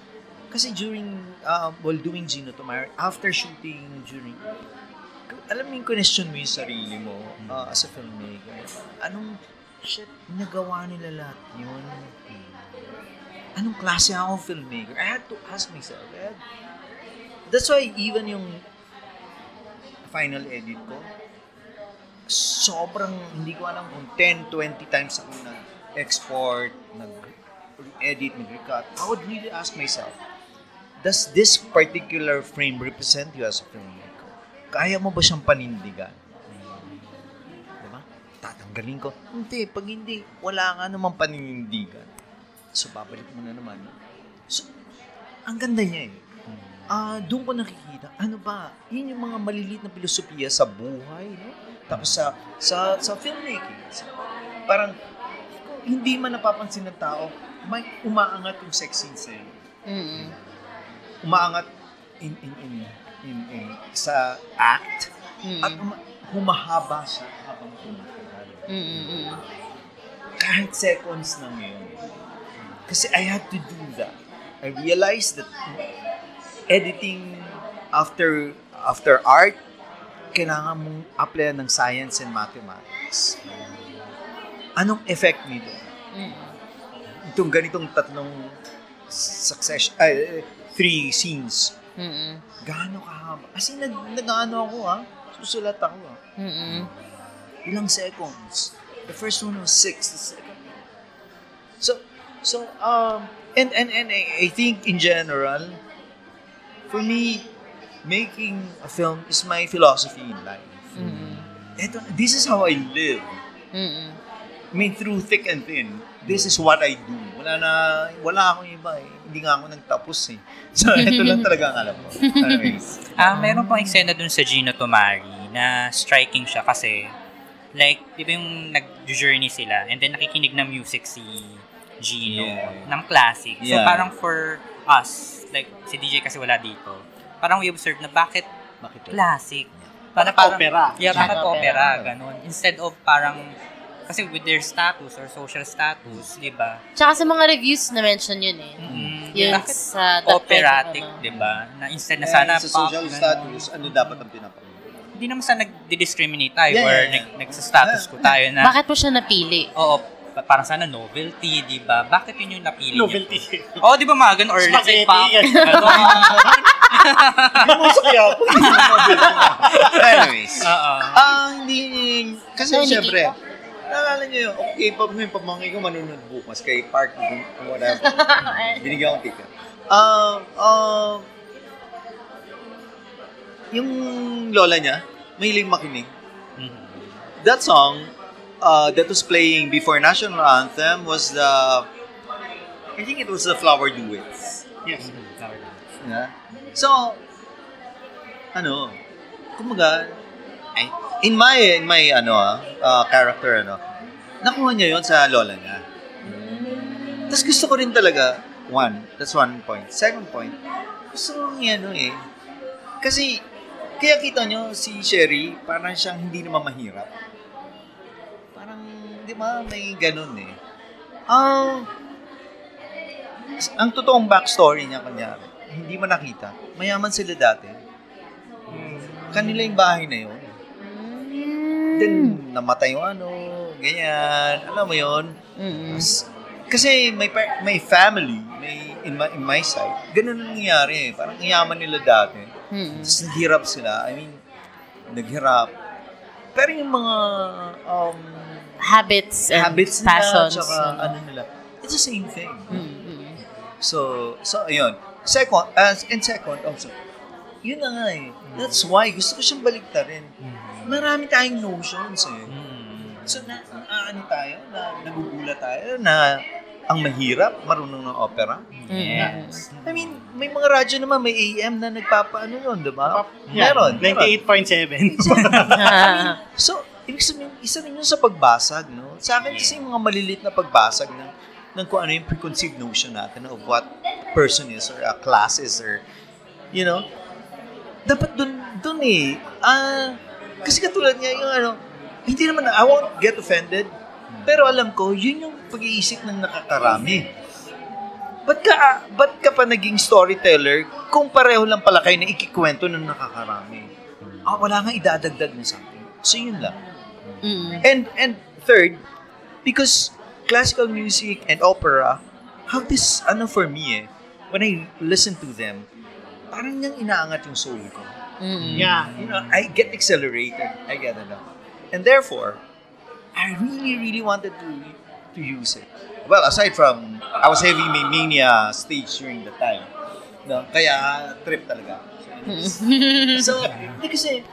kasi during, uh, while doing Gino Tomari, after shooting, during, alam mo yung question mo yung sarili mo uh, as a filmmaker. Anong, shit, nagawa nila lahat yun? Anong klase akong filmmaker? I had to ask myself. I had, that's why even yung final edit ko, sobrang hindi ko alam kung 10, 20 times ako nag-export, nag-edit, nag-recut. I would really ask myself, does this particular frame represent you as a filmmaker? Kaya mo ba siyang panindigan? Diba? Tatanggalin ko. Hindi, pag hindi, wala nga namang paninindigan. So, babalik mo na naman. So, ang ganda niya eh. Ah, doon ko nakikita, ano ba, yun yung mga maliliit na filosofiya sa buhay, no? Tapos sa sa sa filmmaking. Parang hindi man napapansin ng tao, may umaangat yung sex scene sa iyo. Mm-mm. Umaangat in in in in, in sa act Mm-mm. at uma- humahaba siya habang tumatagal. Mm-mm. kahit seconds lang yun. Kasi I had to do that. I realized that editing after after art, kailangan mong applyan ng science and mathematics. Anong effect nito? Mm-mm. Itong ganitong tatlong succession, ay, three scenes. Mm-mm. Gaano kahaba? Kasi nag, nag-ano ako ha? Susulat ako ha? Mm-mm. ilang seconds. The first one was six. The second So, so, um, and, and, and I, I think in general, for me, making a film is my philosophy in life. Mm-mm. Eto, this is how I live. Mm-mm. I mean, through thick and thin, this is what I do. Wala na, wala akong iba eh. Hindi nga ako nagtapos eh. So, [LAUGHS] ito lang talaga ang alam ko. Anyways. [LAUGHS] Ah, meron pang eksena dun sa Gino Tomari na striking siya kasi like, di ba yung nag-journey sila and then nakikinig ng music si Gino Yeah. ng classic. So Yeah. parang for us, like si DJ kasi wala dito, parang we observe na bakit Bakit? classic? Parang parang- opera. Yeah, bakit Parang opera, opera. ganun. Instead of parang, kasi with their status or social status, di ba? Tsaka sa mga reviews na mention yun eh. Mm, Yun bakit sa operatic, ano. di ba? Na instead na Eh, sana sa pop, social ganun. status, ano dapat ang pinapakita? Hindi naman sa nag-discriminate tayo Yeah, or yeah, yeah. nag, nagsa-status ko tayo na, Bakit mo siya napili? oo, parang sana novelty, di ba? Bakit yun yung napili niya? Novelty. Oo, di ba mga ganun? Or let's say pop. yan. [LAUGHS] Kaya ako. Anyways. Oo. Ah, hindi, kasi hindi siyempre, Naalala niyo yun, okay, pag may pamangkin ko manunod bukas kay Park, whatever. [LAUGHS] Binigyan ko ticket. Um, um, yung lola niya, mahilig makinig. That song uh, that was playing before national anthem was the, I think it was the Flower Duets. Yes. Yeah. So, ano, kumaga, ay, in my, in my, ano, ah, uh, character, ano, nakuha niya yon sa lola niya. Tapos gusto ko rin talaga, one, that's one point. Second point, gusto ko rin ano eh, kasi, kaya kita nyo, si Sherry, parang siyang hindi naman mahirap. Parang, di ba, may ganun eh. Ang, ang totoong backstory niya, kanya, hindi mo nakita. Mayaman sila dati. Kanila yung bahay na yun. Then, namatay yung ano, ganyan. Alam mo yun? Tapos, kasi may may family, may in my, in my side. Ganun ang nangyari eh. Parang yaman nila dati. Mm-mm. Tapos naghirap sila. I mean, naghirap. Pero yung mga um, Habits and habits nila, passions. tsaka ano. ano nila, it's the same thing. Mm-mm. So, so ayun. Second, as and second, also, yun na nga eh. That's why gusto ko siyang baliktarin. Marami tayong notions eh. So, na, na ano tayo, na nagugulat tayo na ang mahirap, marunong ng opera. Yes. I mean, may mga radyo naman, may AM na nagpapaano yun, di ba? Yeah, Meron. meron. 98.7. [LAUGHS] [LAUGHS] So, ibig sabihin, isa rin yun sa pagbasag, no? Sa akin kasi yung mga malilit na pagbasag ng, ng kung ano yung preconceived notion natin of what person is or a class is or, you know, dapat dun, dun eh. Ah, kasi katulad niya yung ano, hindi naman, I won't get offended, pero alam ko, yun yung pag-iisip ng nakakarami. Ba't ka, ah, ba't ka pa naging storyteller kung pareho lang pala kayo na ikikwento ng nakakarami? Ah, wala nga idadagdag na something. So, yun lang. Mm-mm. And and third, because classical music and opera have this, ano for me eh, when I listen to them, parang niyang inaangat yung soul ko. Mm-mm. yeah. You know, I get accelerated. I get it. And therefore, I really, really wanted to to use it. Well, aside from, I was having my mania stage during the time. No? Kaya, trip talaga. Mm. So, hindi kasi,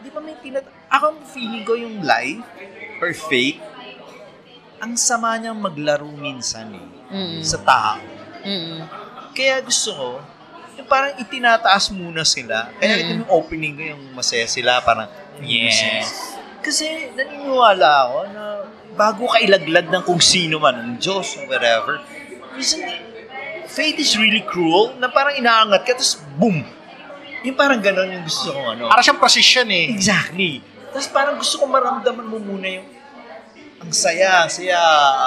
di ba may tinat... Ako, feeling ko yung life or fate, ang sama niyang maglaro minsan eh, Mm-mm. sa tao. Mm-mm. Kaya gusto ko, yung parang itinataas muna sila. Kaya ito yung opening ko, yung masaya sila, parang, Yes. Kasi naniniwala ako na bago ka ilaglag ng kung sino man, ng Diyos or whatever, minsan, fate is really cruel na parang inaangat ka, tapos boom! Yung parang gano'n yung gusto ko, ano. Para siyang position eh. Exactly. Tapos parang gusto ko maramdaman mo muna yung ang saya, saya,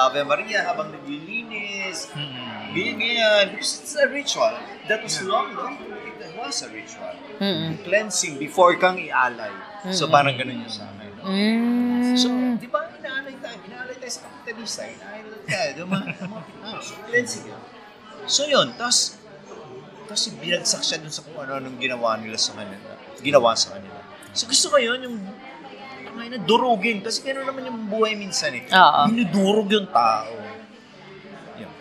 Ave Maria, habang naglilinis, ganyan, ganyan. Because it's a ritual. That was long, no? It was a ritual. Mm-mm. Cleansing before kang ialay. So parang ganun yung sa akin. no? Mm. So, di ba, inaalay tayo, inaalay tayo sa kapitalista, inaalay tayo, di ba, mga, mga Pinas, cleansing yun. So yun, tapos, tapos binagsak siya dun sa kung ano anong ginawa nila sa kanila, ginawa sa kanila. So gusto ko yun, yung, ay na, durugin, kasi gano'n naman yung buhay minsan eh. Oo. Dinudurog yung tao. Yun.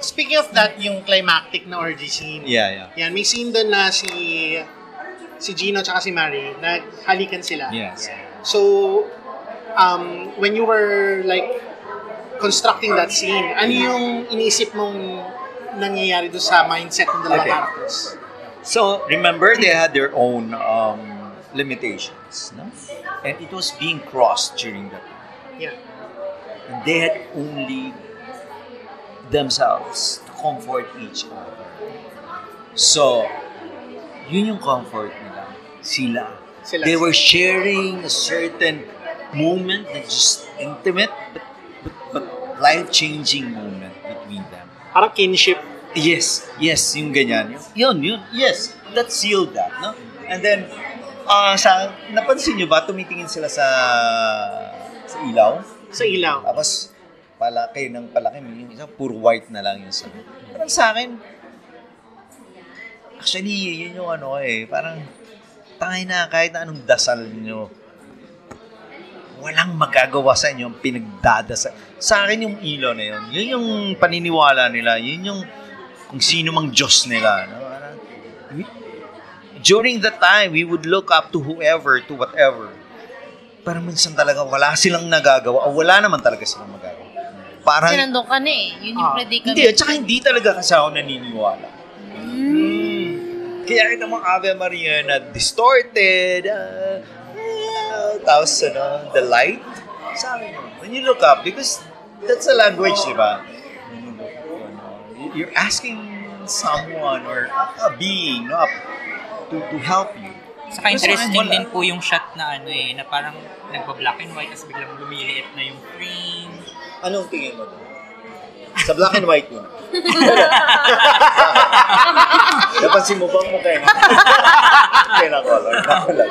Speaking of that, yung climactic na orgy scene. Yeah, yeah. Yan, may scene doon na si si Gino at si Mary, naghalikan sila. Yes. So, um, when you were like constructing that scene, ano yung iniisip mong nangyayari doon sa mindset ng dalawang Okay. characters? So, remember they had their own um, limitations, no? And it was being crossed during that time. Yeah. And they had only themselves to comfort each other. So, yun yung comfort nila. Sila. Sila. They were sharing a certain moment that just intimate but, but, but life-changing moment between them. Parang kinship. Yes, yes, yung ganyan. Yun, yun, yes, that sealed that, no? And then, ah sa, napansin nyo ba, tumitingin sila sa sa ilaw? Sa ilaw. Tapos, palaki ng palaki, yung isa, puro white na lang yung sa Parang sa akin, actually, yun yung ano eh, parang, tangay na, kahit na anong dasal nyo, walang magagawa sa inyo ang pinagdadasa. Sa akin yung ilaw na yun, yun yung paniniwala nila, yun yung kung sino mang Diyos nila. No? During the time, we would look up to whoever, to whatever. Pero minsan talaga wala silang nagagawa, o wala naman talaga silang magagawa. Parang, Kasi nandun ka na eh. Yun yung Ah, predicament. hindi, at saka hindi talaga kasi ako naniniwala. Hmm. Kaya kita mo Ave Maria na distorted, uh, uh, tapos ano, the light. Sabi mo, when you look up, because that's a language, di ba? Ano, You're asking someone or a being no, to, to help you. Saka interesting wala. din po yung shot na ano eh, na parang nagba-black and white, tapos biglang lumiliit na yung frame. Anong tingin mo doon? Sa black and white yun. [LAUGHS] Napansin mo ba ang mukha niya? [LAUGHS] Kaya na color. Nakulag.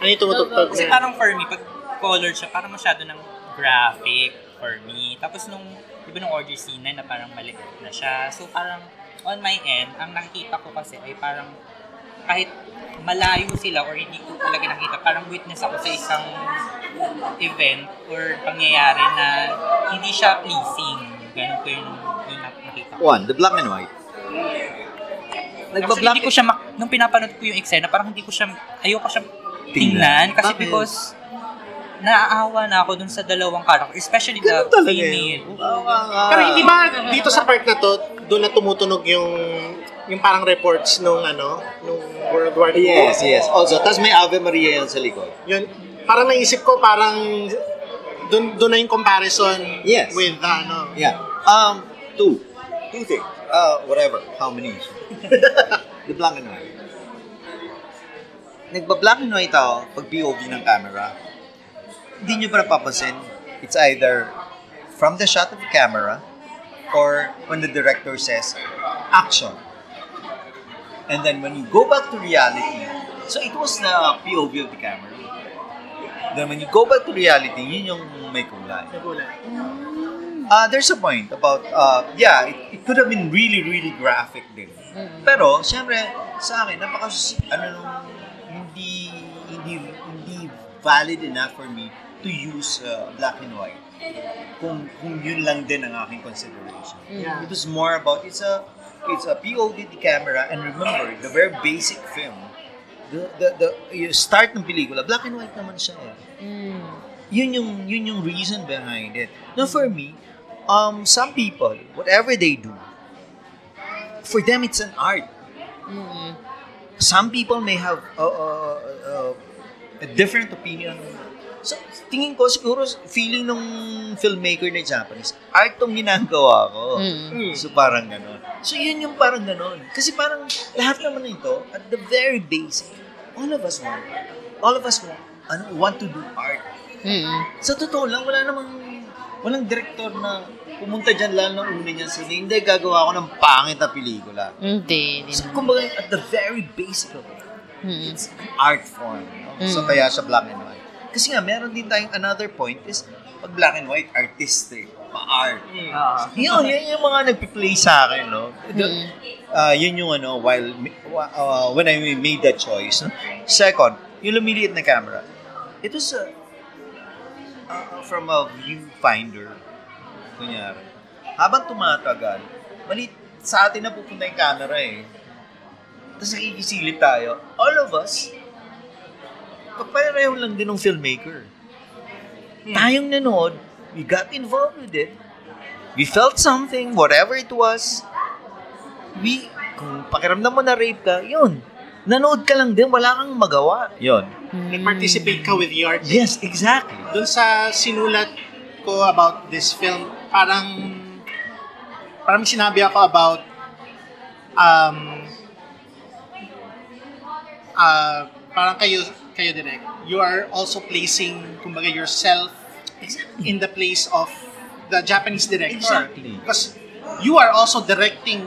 Ano yung tumutugtog Kasi parang for me, pag colored siya, parang masyado ng graphic for me. Tapos nung, di ba nung order scene na, na parang maliit na siya. So parang on my end, ang nakikita ko kasi ay parang kahit malayo sila or hindi ko talaga nakita, parang witness ako sa isang event or pangyayari na hindi siya pleasing. Ganun ko yung, yung nakita ko. One, the black and white. Actually, Nagpa-black hindi ko siya, mak- nung pinapanood ko yung eksena, parang hindi ko siya, ayoko siya Tingnan. tingnan. Kasi Bakit? because, naaawa na ako dun sa dalawang character, especially the Ganun talaga yun. Ah, Pero hindi ba dito sa part na to, doon na tumutunog yung yung parang reports nung ano, nung World War II? Yes, yes. Also, tas may Ave Maria yan sa likod. Yun, parang naisip ko parang doon doon na yung comparison Yes. with ano. Yeah. Um, two. Two things. Uh, whatever. How many? [LAUGHS] the black and white. Nagba-black and white ako pag POV ng camera. Hindi nyo ba napapansin? It's either from the shot of the camera or when the director says, action. And then when you go back to reality, so it was the POV of the camera. Then when you go back to reality, yun yung may kulay. Uh, there's a point about, uh, yeah, it, it could have been really, really graphic din. Pero, syempre, sa akin, napaka, ano nung, hindi, hindi, hindi valid enough for me to use uh, black and white. Kung, kung yun lang din ang aking consideration. Yeah. It was more about, it's a, it's a POV camera, and remember, the very basic film, the, the, the yung start ng pelikula, black and white naman siya eh Mm. yun yung yun yung reason behind it. Now for me, um some people, whatever they do, for them it's an art. Mm. Some people may have a, a, a, a different opinion. So, tingin ko siguro feeling ng filmmaker na Japanese, art tong ginagawa ko. Mm. So parang ganon. So yun yung parang ganon. Kasi parang lahat naman nito, at the very basic, all of us want, all of us want, ano, want to do art. Mm. Sa totoo lang, wala namang, walang director na pumunta dyan lang ng una niya sa hindi, gagawa ako ng pangit na pelikula. Hindi. So, kumbaga, at the very basic of it, Mm. it's an art form. No? So, Mm. kaya siya black and. Kasi nga, meron din tayong another point is, pag black and white, artistic, pa-art. Yun, yun yung mga nagpi-play sa akin, no? The- Mm. uh, yun yung ano, while, uh, when I made that choice. No? Second, yung lumiliit na camera. It was uh, uh, from a viewfinder. Kunyari. Habang tumatagal, mali, sa atin na pupunta yung camera eh. Tapos nakikisilip tayo. All of us, kapareho lang din ng filmmaker. Tayong nanood, we got involved with it. We felt something, whatever it was. We, kung pakiramdam mo na rape ka, yun. Nanood ka lang din, wala kang magawa. Yun. Nag-participate ka with the art. Yes, exactly. Doon sa sinulat ko about this film, parang parang sinabi ako about um uh, parang kayo kayo direct you are also placing kumbaga yourself in the place of the Japanese director Exactly. because you are also directing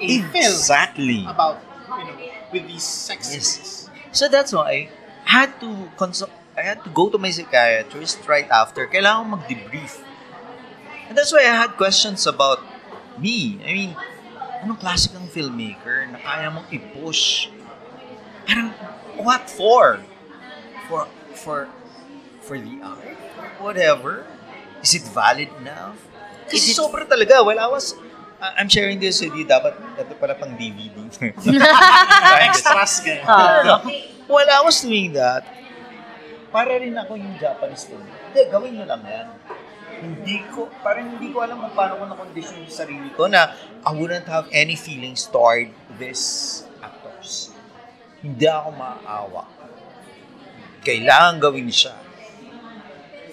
a film Exactly. about you know with these sex Yes. scenes. So that's why I had to consult, I had to go to my psychiatrist right after. Kailangan mag-debrief. And that's why I had questions about me. I mean, anong klase kang filmmaker na kaya mong i-push? Parang, what for? For, for, for the art? Whatever. Is it valid enough? Kasi Is it- sobra talaga. Well, I was, I- I'm sharing this with you. Dapat, ito pala pang DVD. [LAUGHS] Extras ganyan. [LAUGHS] Ah. While I was doing that, para rin ako yung Japanese film. Hindi, gawin nyo lang yan. Hindi ko, parang hindi ko alam kung paano ko na-condition yung sarili ko na I wouldn't have any feelings toward these actors. Hindi ako maawa. Kailangan gawin siya.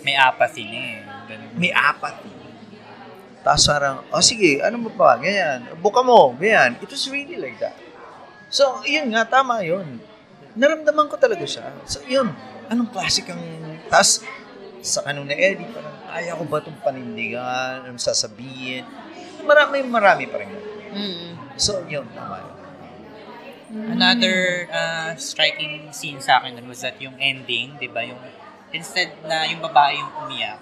May apathy na eh. Ganun. May apathy. Tapos parang, oh sige, ano mo pa? Ganyan. Buka mo, ganyan. It was really like that. So, yun nga, tama yun. Naramdaman ko talaga siya. So, yun. Anong klase kang... Tapos, sa kanong na Eddie, parang, kaya ko ba itong panindigan? Anong sasabihin? Marami, marami pa rin. Mm. So, yun, tama yun. Another uh, striking scene sa akin was that yung ending, di ba? Yung, instead na yung babae yung umiyak,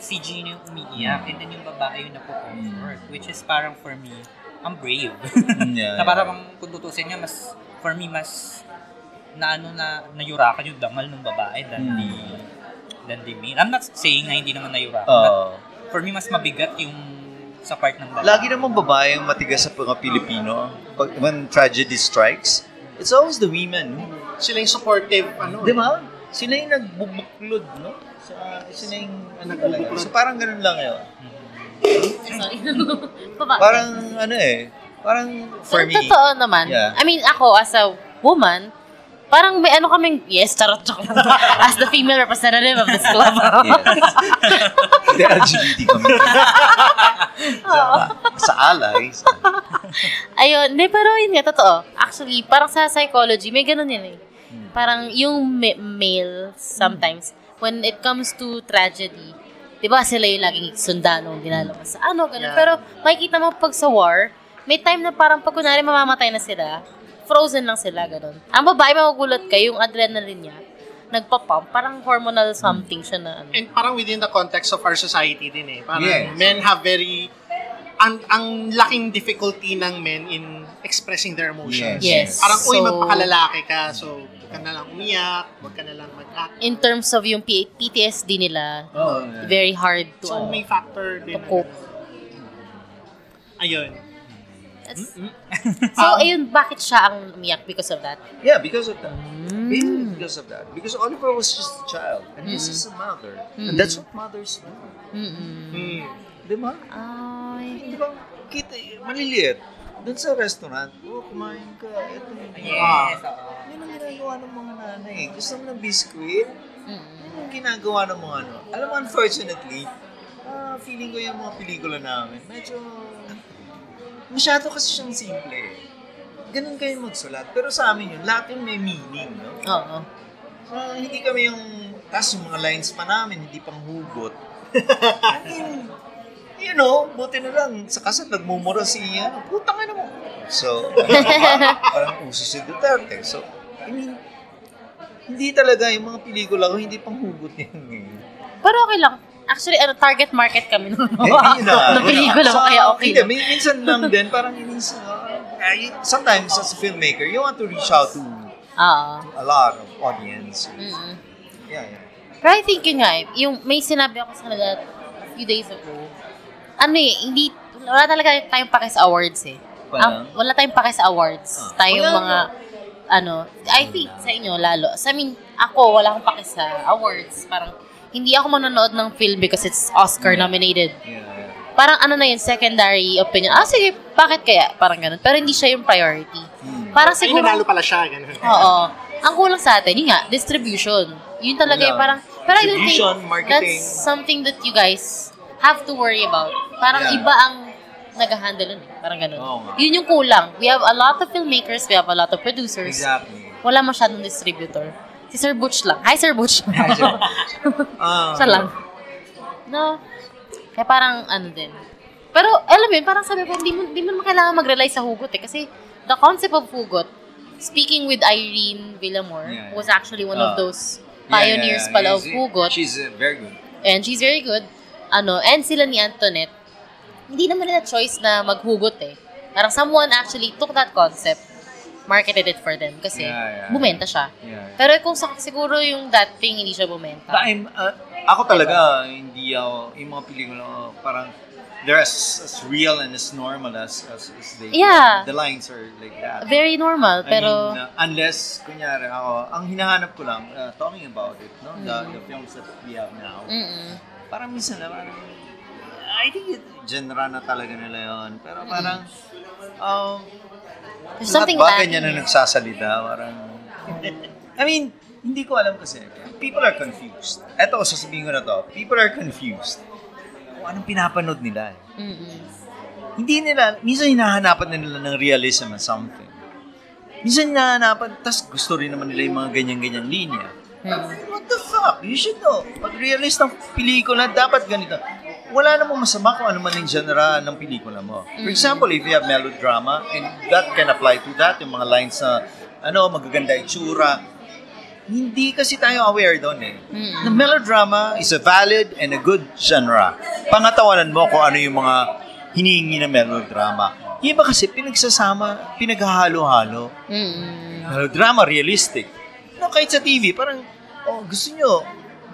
si Gino yung umiiyak, and then yung babae yung napo-comfort, which is parang for me, ang brave. Yeah, [LAUGHS] na parang kung tutusin niya, mas, for me, mas na ano na nayurakan yung dangal ng babae than Mm. the than the male. I'm not saying na hindi naman nayurakan, but Oo. for me, mas mabigat yung sa part ng babae. Lagi naman babae yung matigas sa mga Pilipino. Pag, when tragedy strikes, it's always the women. Sila yung supportive, ano. Di ba? Sila yung nagbubuklod, no? Sa, sila yung ano talaga. Nagbubuklod. So parang ganun lang yun. Sorry. [LAUGHS] Parang ano eh, parang for Pero me. totoo naman. Yeah. I mean, ako as a woman, parang may ano kaming, yes, charot, charot. [LAUGHS] as the female representative of this club. Yes. Hindi, LGBT kami. [LAUGHS] sa, sa alay. Sa, Ayun, hindi, pero yun nga, totoo. Actually, parang sa psychology, may ganun yun eh. Parang yung ma- male, sometimes, when it comes to tragedy, di ba sila yung laging sundalo, ginalabas sa ano, ganun. Yeah. Pero makikita mo pag sa war, may time na parang pag kunwari mamamatay na sila, frozen lang sila, ganun. Ang babae, magugulat kayo, yung adrenaline niya, nagpa-pump, parang hormonal something siya na ano. And parang within the context of our society din eh. Parang Yes. men have very ang ang laking difficulty ng men in expressing their emotions. Yes. Parang, uy, So- magpakalalaki ka, so huwag ka na lang umiyak, huwag ka na lang mag-act. In terms of yung P- PTSD nila, oh, yeah. very hard to, So, ano, may factor din. to cope. Ayun. That's- Mm-mm. [LAUGHS] So, Um, ayun, bakit siya ang umiyak because of that? yeah, because of that. Mm. Mainly because of that. Because Oliver was just a child. And this is a mother. And that's what mothers do. Mm-mm. Hmm. Di ba? Ay. Di ba? Kita, maliliit. Doon sa restaurant, oh, kumain ka. Ito yung Yes, oo. Yun ang ginagawa ng mga nanay. Gusto mo ng biscuit? Mm-mm. Yun ang ginagawa ng mga ano. Alam mo, unfortunately, ah, feeling ko yung mga pelikula namin, medyo, masyado kasi siyang simple. Ganun kayo magsulat. Pero sa amin yun, lahat yun may meaning, no? Oo. So, hindi kami yung, tas yung mga lines pa namin, hindi pang hugot. [LAUGHS] I mean, you know, buti na lang, sa kasal nagmumura si, ano, putang ina mo. So, parang uso si Duterte. So, I mean, hindi talaga yung mga pelikula ko, hindi pang hugot yan eh. Pero okay lang. Actually, ano, target market kami nung Eh, yun na. [LAUGHS] pelikula So, kaya okay Hindi, may, minsan lang [LAUGHS] din, parang inis, uh, sometimes as a filmmaker, you want to reach out to Oo. a lot of audience. Mm-mm. Yeah, yeah. Pero I think yun nga eh, yung may sinabi ako sa kanila a few days ago, ano eh, hindi, wala talaga tayong pake sa awards eh. Wala? Ang, wala tayong pake sa awards. Ah. tayong Wala mga, ano, I think sa inyo lalo. Sa amin, ako, wala akong pake sa awards. Parang, hindi ako manonood ng film because it's Oscar nominated. Yeah, yeah. Parang ano na yun, secondary opinion. Ah, sige, bakit kaya? Parang ganun. Pero hindi siya yung priority. Hmm. Parang Ay, siguro, nanalo pala siya. Ganun. Oo. Ang kulang sa atin, yun nga, distribution. Yun talaga Yeah. yung parang, pero I don't think Distribution, marketing. that's something that you guys have to worry about. Parang Yeah. iba ang nag-handle nun. eh. Parang ganun. Nga. Yun yung kulang. We have a lot of filmmakers, we have a lot of producers. Exactly. Wala masyadong distributor. Si Sir Butch lang. Hi, Sir Butch. [LAUGHS] Hi, Sir Ah, Siya lang. No. Kaya parang ano din. Pero alam mo yun, parang sabi ko, hindi mo, hindi mo naman kailangan mag-rely sa hugot eh. Kasi the concept of hugot, speaking with Irene Villamor, Yeah, who was actually one of Ah. those pioneers pala of hugot. She's uh, very good. and she's very good. Ano, and sila ni Antoinette, hindi naman nila choice na maghugot eh. Parang someone actually took that concept marketed it for them kasi Yeah, yeah, bumenta siya. Yeah. Pero kung sa, siguro yung that thing hindi siya bumenta. I'm, uh, ako talaga, hindi ako, yung mga pelikula, parang, they're as, as real and as normal as, as, as they Yeah. The lines are like that. Very normal, I pero mean, uh, unless, kunyari, ako, ang hinahanap ko lang, uh, talking about it, no? Mm. The, the films that we have now, mm parang minsan na, parang, I think it, genre na talaga nila yun. Pero parang, um, there's lahat something ba lacking. ganyan na nagsasalita? Parang, I mean, hindi ko alam kasi. People are confused. Eto, sasabihin ko na to. People are confused. Kung anong pinapanood nila eh. Mm-mm. Hindi nila, minsan hinahanapan nila ng realism or something. Minsan hinahanapan, tas gusto rin naman nila yung mga ganyan-ganyang linya. Mm. What the fuck? You should know. Pag realist ng pelikula, dapat ganito. Wala namang masama kung ano man yung genre ng pelikula mo. For example, if you have melodrama, and that can apply to that, yung mga lines na, ano, magaganda itsura, hindi kasi tayo aware doon eh. Mm. Na melodrama is a valid and a good genre. Pangatawanan mo kung ano yung mga hinihingi na melodrama. Yung iba kasi pinagsasama, pinaghahalo-halo. Mm-mm. Melodrama, realistic. No, kahit sa TV, parang, oh, gusto nyo,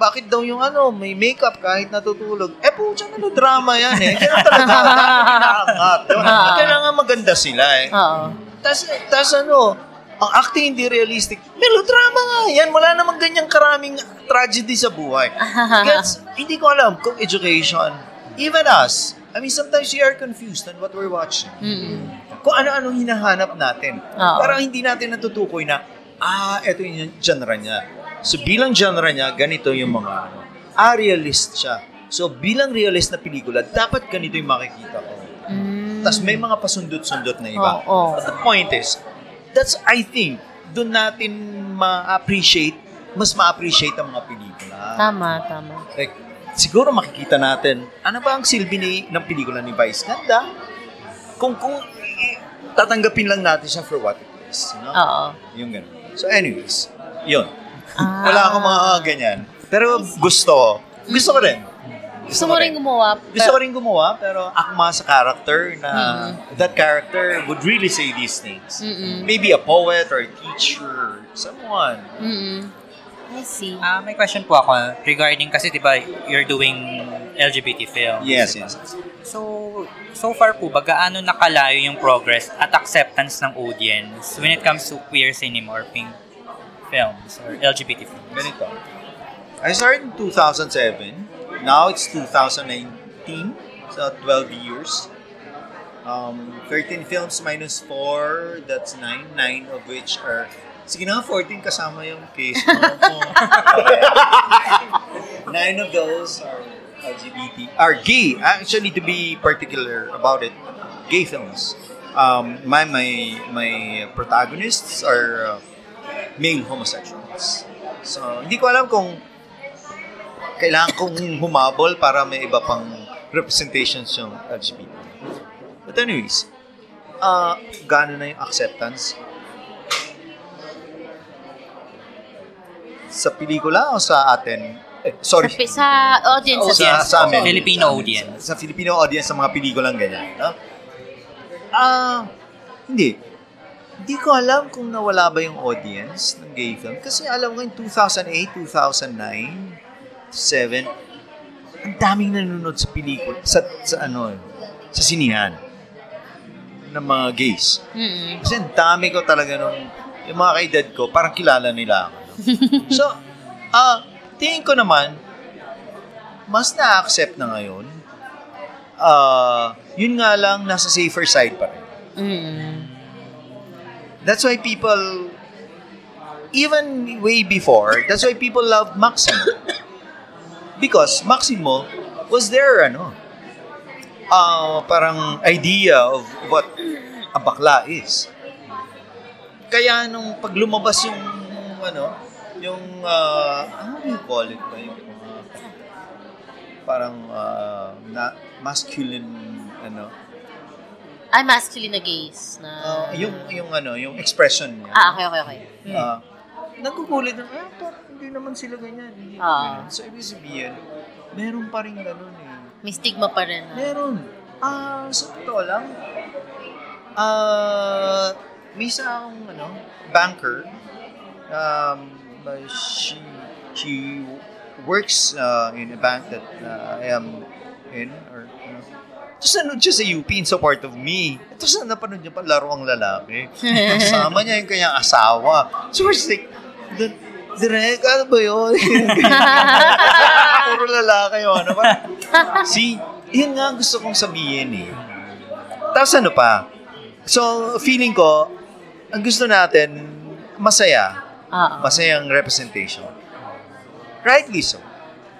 bakit daw yung ano, may makeup kahit natutulog? Eh, po, melodrama yan eh. Kaya talaga, dapat [LAUGHS] inaangat. Ah. Kailangan maganda sila eh. Oo. Tas, tas ano, ang acting hindi realistic. Melodrama nga yan. Wala namang ganyang karaming tragedy sa buhay. [LAUGHS] Gets, hindi ko alam kung education, even us, I mean, sometimes we are confused on what we're watching. Mm-mm. Kung ano-anong hinahanap natin. Oo. Parang hindi natin natutukoy na, ah, ito yung genre niya. So, bilang genre niya, ganito yung mga ano. Ah, realist siya. So, bilang realist na pelikula, dapat ganito yung makikita ko. Mm. Tapos may mga pasundot-sundot na iba. Oo. But the point is, that's, I think, doon natin ma-appreciate, mas ma-appreciate ang mga pelikula. Tama, tama. Like, siguro makikita natin, ano ba ang silbi ni, ng pelikula ni Vice Ganda? Kung, kung tatanggapin lang natin siya for what it is. No? Oo. Yung ganun. So anyways, yun. Ah. Wala akong mga ganyan. Pero gusto ko. Gusto ko rin. Gusto mo rin gumawa. Gusto ko rin gumawa, pero akma sa character na Mm. that character would really say these things. Mm-mm. Maybe a poet or a teacher, someone. Mm-mm. I see. Ah, may question po ako regarding kasi 'di ba you're doing LGBT films. Yes, diba? yes. So, so far po ba gaano nakalayo yung progress at acceptance ng audience when it comes to queer cinema or pink films or LGBT films? Ganito. I started in 2007. Now it's 2019. So 12 years. Um, 13 films minus 4, that's 9. 9 of which are... Sige na, 14 kasama yung case mo. [LAUGHS] [LAUGHS] Nine of those are LGBT, are gay. Actually, to be particular about it, gay films. Um, my my my protagonists are uh, male homosexuals. So, hindi ko alam kung kailangan kong humabol para may iba pang representations yung LGBT. But anyways, uh, gaano na yung acceptance? Sa pelikula o sa atin? Eh, sorry. Sa, sa audience. Oh, sa- sa, sa amin. Filipino Sa amin. audience. Sa, sa Filipino audience sa mga pelikulang ganyan. No? Ah, hindi. Hindi ko alam kung nawala ba yung audience ng gay film. Kasi alam ko in 2008, 2009, 7, ang daming nanonood sa pelikula, sa, sa ano, sa sinihan ng mga gays. Mm-mm. Kasi ang dami ko talaga nung, yung mga kaedad ko, parang kilala nila ako. no? [LAUGHS] so, ah, tingin ko naman, mas na-accept na ngayon. Ah, yun nga lang, nasa safer side pa rin. Mm-mm. That's why people, even way before, that's why people loved Maximo. Because Maximo was their, ano, uh, parang idea of what a bakla is. Kaya nung pag lumabas yung, ano, yung, uh, how do you call it ba? Yung, uh, parang, uh, na, masculine, ano, Ay, masculine na gays. Na... uh, yung, yung, ano, yung expression niya. Ah, okay, okay, okay. Ah, nagugulit na, ah, parang hindi naman sila ganyan. Hindi Ah. ganyan. So, ibig sabihin, meron pa rin ganun eh. May stigma pa rin. ah. Meron. Ah, sa totoo lang, ah, may isang ano, banker, um, uh, she, she works uh, in a bank that uh, I am in, or, tapos nanood siya sa UP in support of me. Tapos na napanood niya pa laro ang lalaki. Kasama niya yung kanyang asawa. So we're just like, "Di- Direk, ano ba yun? [LAUGHS] Puro lalaki yun. Ano ba? See, yun nga ang gusto kong sabihin eh. Tapos ano pa? So, feeling ko, ang gusto natin, masaya. Oo. Masayang representation. Rightly so.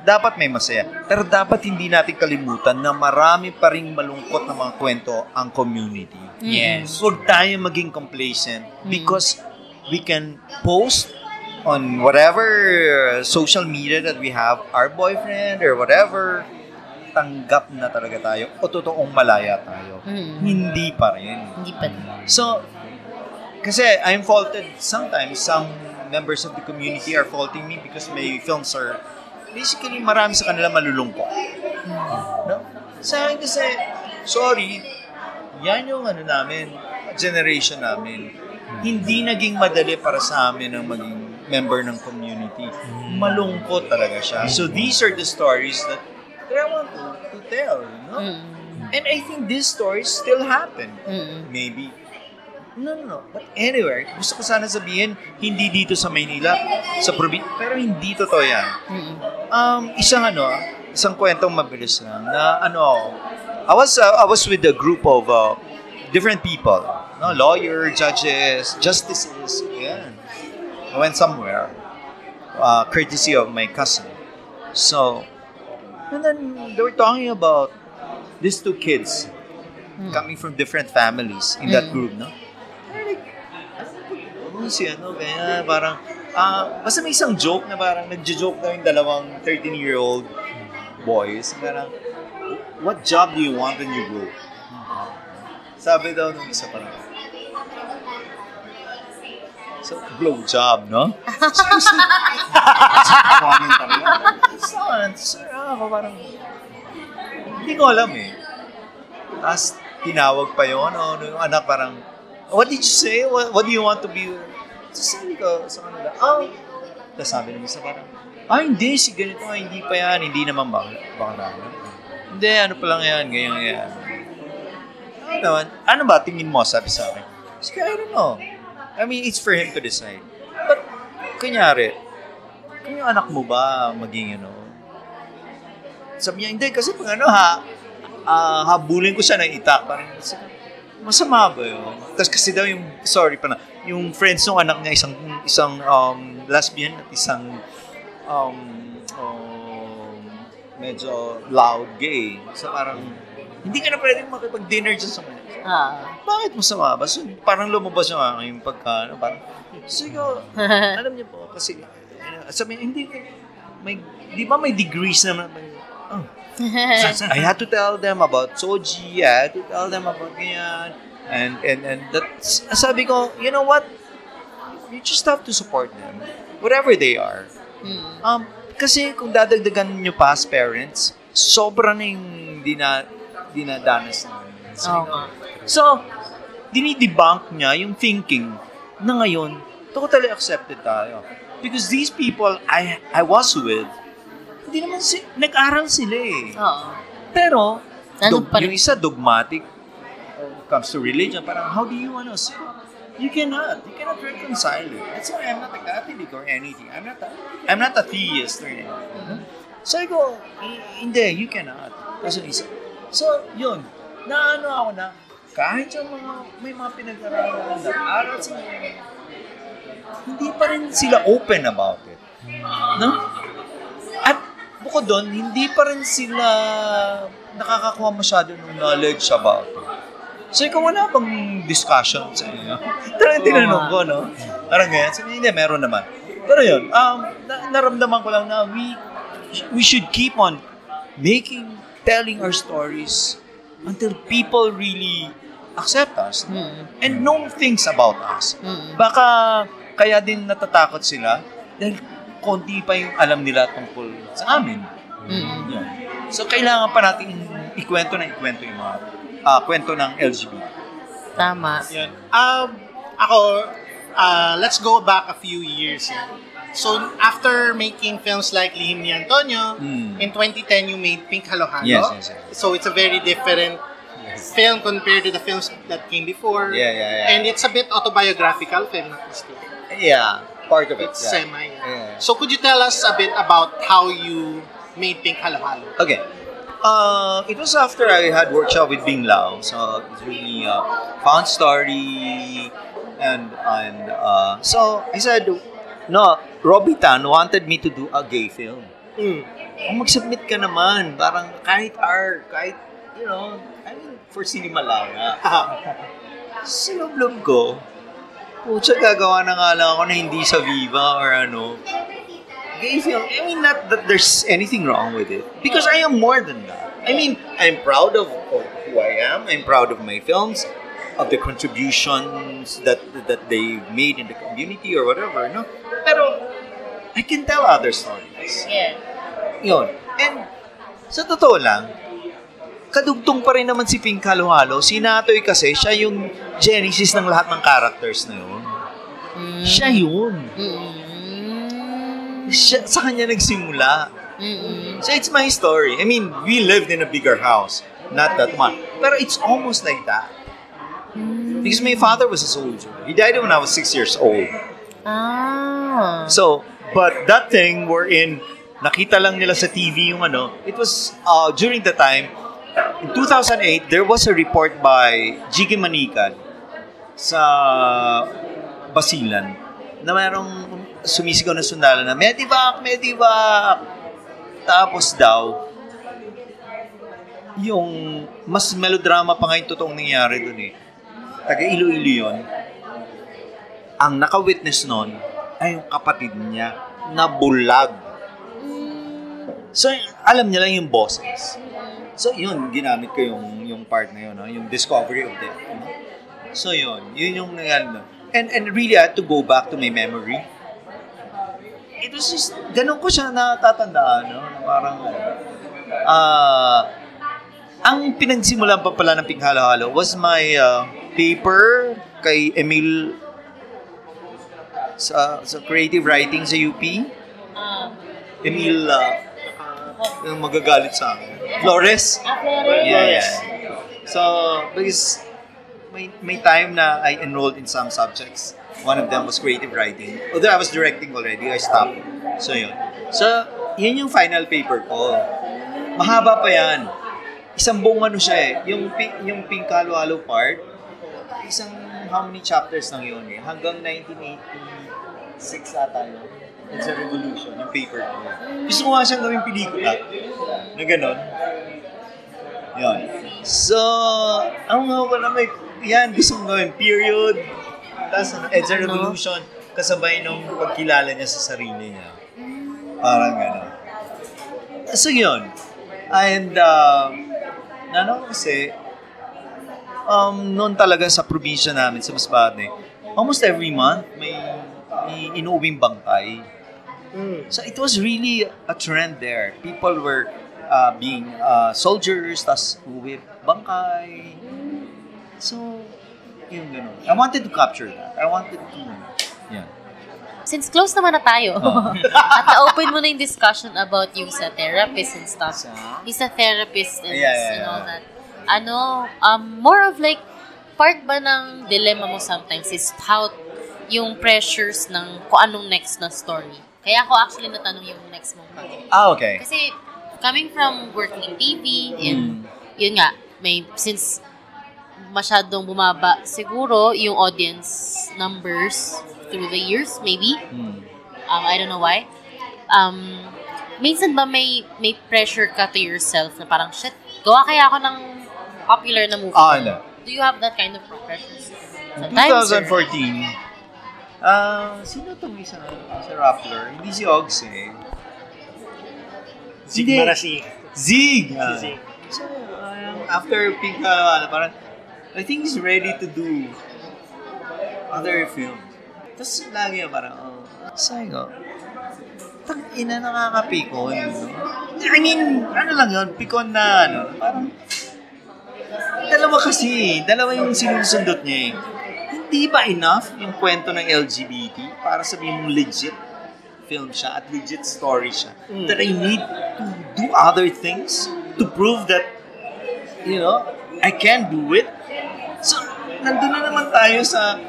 Dapat may masaya. Pero dapat hindi natin kalimutan na marami pa rin malungkot na mga kwento ang community. Yes. Huwag tayo maging complacent because we can post on whatever social media that we have, our boyfriend or whatever, tanggap na talaga tayo o totoong malaya tayo. Mm. Hindi pa rin. Hindi pa. So, kasi I'm faulted sometimes. Some members of the community are faulting me because my films are basically marami sa kanila malulungkot. No? Sa akin kasi, sorry, yan yung ano namin, generation namin. Hindi naging madali para sa amin ang maging member ng community. Malungkot talaga siya. So these are the stories that, that I want to, to tell. No? Mm. And I think these stories still happen. Mm. Maybe. No, no, no. But anywhere, gusto ko sana sabihin, hindi dito sa Maynila, sa probinsya, pero hindi totoo yan. Mm. Um, isang ano, isang kwentong mabilis lang, na ano I was, uh, I was with a group of uh, different people, no? lawyer, judges, justices, yan. I went somewhere, uh, courtesy of my cousin. So, and then they were talking about these two kids coming from different families in that Mm. group, no? Like, ano si ano, kaya parang, ah, basta may isang joke na parang nagjo-joke daw yung dalawang 13-year-old boys. Parang, what job do you want when you grow? Sabi daw nung isa parang, so, blow job, no? Funny talaga. So, so, ako parang, hindi ko alam eh. Tapos, tinawag pa yun, o ano, yung anak parang, what did you say? What, what do you want to be? So, sabi ko sa kanila, oh. Tapos sabi naman sa parang, ah, hindi, si ganito, ah, hindi pa yan, hindi naman baka, baka na. Hindi, ano pa lang yan, ganyan, ganyan. Ano naman, ano ba tingin mo, sabi sa akin? Sabi I don't know. I mean, it's for him to decide. But, kunyari, kung yung anak mo ba maging, ano, sabi niya, hindi, kasi pag ano ha, ah, habulin ko siya ng itak. Parang, masama ba yun? Tapos kasi daw yung, sorry pa na, yung friends ng anak niya, isang, isang um, lesbian at isang um, um, medyo loud gay. So parang, hindi ka na pwedeng makipag-dinner dyan sa kanila. Ah. Bakit masama ba? So, parang lumabas yung aking pagka, ano, parang, siguro, [LAUGHS] alam niyo po, kasi, uh, sabi hindi, may, di ba may degrees naman? Oh, I had to tell them about Soji, I had to tell them about ganyan. And, and, and that, sabi ko, you know what? You just have to support them. Whatever they are. Mm. Um, kasi kung dadagdagan nyo pa as parents, sobra na yung dina, dinadanas namin. Oo nga. So, dinidebunk niya yung thinking na ngayon, totally accepted tayo. Because these people I I was with, hindi naman si, nag-aral sila eh. Oo. Pero, Ano dog- yung isa dogmatic it comes to religion, parang how do you ano, so, you cannot, you cannot reconcile it. That's why I'm not a Catholic or anything. I'm not a, I'm not a theist or anything. So I go, "I- hindi, you cannot. Kasi isa. So, yun, naano ako na, kahit yung mga, may mga pinag-aralan, nag-aral sila, hindi pa rin sila open about it. No? Bukod doon, hindi pa rin sila nakakakuha masyado ng knowledge about it. So, ikaw wala bang discussion sa inyo? [LAUGHS] Talagang tinanong ko, no? Parang ganyan. Sabi, hindi, meron naman. Pero yun, um, na- naramdaman ko lang na we, we should keep on making, telling our stories until people really accept us Mm. and know things about us. Mm. Baka kaya din natatakot sila dahil konti pa yung alam nila tungkol sa amin. Mm. Yun. So, kailangan pa natin ikwento na ikwento yung mga ah, kwento ng LGBT. Tama. Yan. Um, Ako, uh, let's go back a few years. Yeah. So, after making films like Lihim ni Antonio, Mm. in 2010, you made Pink Halo Halo. Yes, yes, yes. So, it's a very different film compared to the films that came before. Yeah, yeah, yeah. And it's a bit autobiographical, mistaken. Yeah, part of it. It's yeah. semi. Yeah. So, could you tell us a bit about how you made Pink Halo Halo? Okay. Uh, it was after I had workshop with Bing Lao, so it's really uh, fun story, and and uh, so I said, no, Robbie Tan wanted me to do a gay film. Mm. Kung mag-submit ka naman, parang kahit art, kahit, you know, I mean, for cinema lang. ah. [LAUGHS] Sinublob ko, Pucha, gagawa na nga lang ako na hindi sa Viva or ano. Gay film. I mean, not that there's anything wrong with it. Because I am more than that. I mean, I'm proud of, of who I am. I'm proud of my films, of the contributions that that they made in the community or whatever, no? Pero, I can tell other stories. Yeah. Yun. And, sa totoo lang, kadugtong pa rin naman si Pink Halo-Halo. Si Natoy kasi, siya yung genesis ng lahat ng characters na yun. Mm. Siya yun. Mm. Siya, sa kanya nagsimula. Mm-mm. So it's my story. I mean, we lived in a bigger house. Not that one. Pero it's almost like that. Because my father was a soldier. He died when I was six years old. Ah. So, but that thing wherein nakita lang nila sa TV yung ano, it was uh, during the time, in 2008, there was a report by Jiggy Manikad sa Basilan na mayroong sumisigaw na sundalo na, Medivac! Medivac! Tapos daw, yung mas melodrama pa nga yung totoong nangyari dun eh. Taga Iloilo yun. Ang naka-witness nun ay yung kapatid niya na bulag. So, alam niya lang yung bosses. So, yun, ginamit ko yung, yung part na yun, no? yung discovery of death. no? So, yun, yun yung nun. And, and really, I had to go back to my memory. It was just, ganun ko siya natatandaan, no? Na parang, ah, ang pinagsimulan pa pala ng Pink Halo Halo was my uh, paper kay Emil sa, sa creative writing sa UP. Ah. Emil, uh, yung magagalit sa akin. Flores? Ah, Flores. Yeah, yeah. So, because may, may time na I enrolled in some subjects. One of them was creative writing. Although I was directing already, I stopped. So, yun. So, yun yung final paper ko. Mahaba pa yan. Isang buong ano siya eh. Yung, yung Pink Halo-Halo part, isang how many chapters lang yun eh. Hanggang 1986 ata yun. It's a revolution, yung paper ko. Gusto ko nga siyang gawing pelikula. Na ganon. Yun. So, ang mga ko na may, yan, gusto kong gawin period. Tapos, ano, it's a revolution. Kasabay nung pagkilala niya sa sarili niya. Parang gano'n. So, yun. And, uh, ano kasi, um, noon talaga sa probinsya namin, sa Masbate, almost every month, may, may inuwing bangkay. Mm. So it was really a trend there. People were uh, being uh, soldiers, tas uwi bangkay. So, yung ganun. I wanted to capture that. I wanted to, yeah. Since close naman na tayo, Oh. [LAUGHS] at na-open mo na yung discussion about yung sa therapist and stuff. Sa- He's a therapist and, Yeah, yeah, and all that. Ano, um, more of like, part ba ng dilemma mo sometimes is how yung pressures ng kung anong next na story. Kaya ako actually natanong yung next mong project. Ah, okay. Kasi coming from working in TV and yun nga, may since masyadong bumaba siguro yung audience numbers through the years maybe. Hmm. Um, I don't know why. Um, minsan ba may may pressure ka to yourself na parang shit, gawa kaya ako ng popular na movie. Ah, hindi. Do you have that kind of? Sometimes, or- 2014, ah, sino itong isa sa Rappler? Hindi si Ogs eh. Zig. Marasi. Zig! Si Ah. Zig. So, um, after Pink Halo, parang, I think he's ready to do other films. Tapos lagi yung parang, oh, sabi ko, tang ina nakakapikon. No? I mean, ano lang yun, pikon na, ano, parang, dalawa kasi, dalawa yung sinusundot niya eh. Di ba enough yung kwento ng LGBT para sabihin mong legit film siya at legit story siya? That I need to do other things to prove that, you know, I can do it? So, nandun na naman tayo sa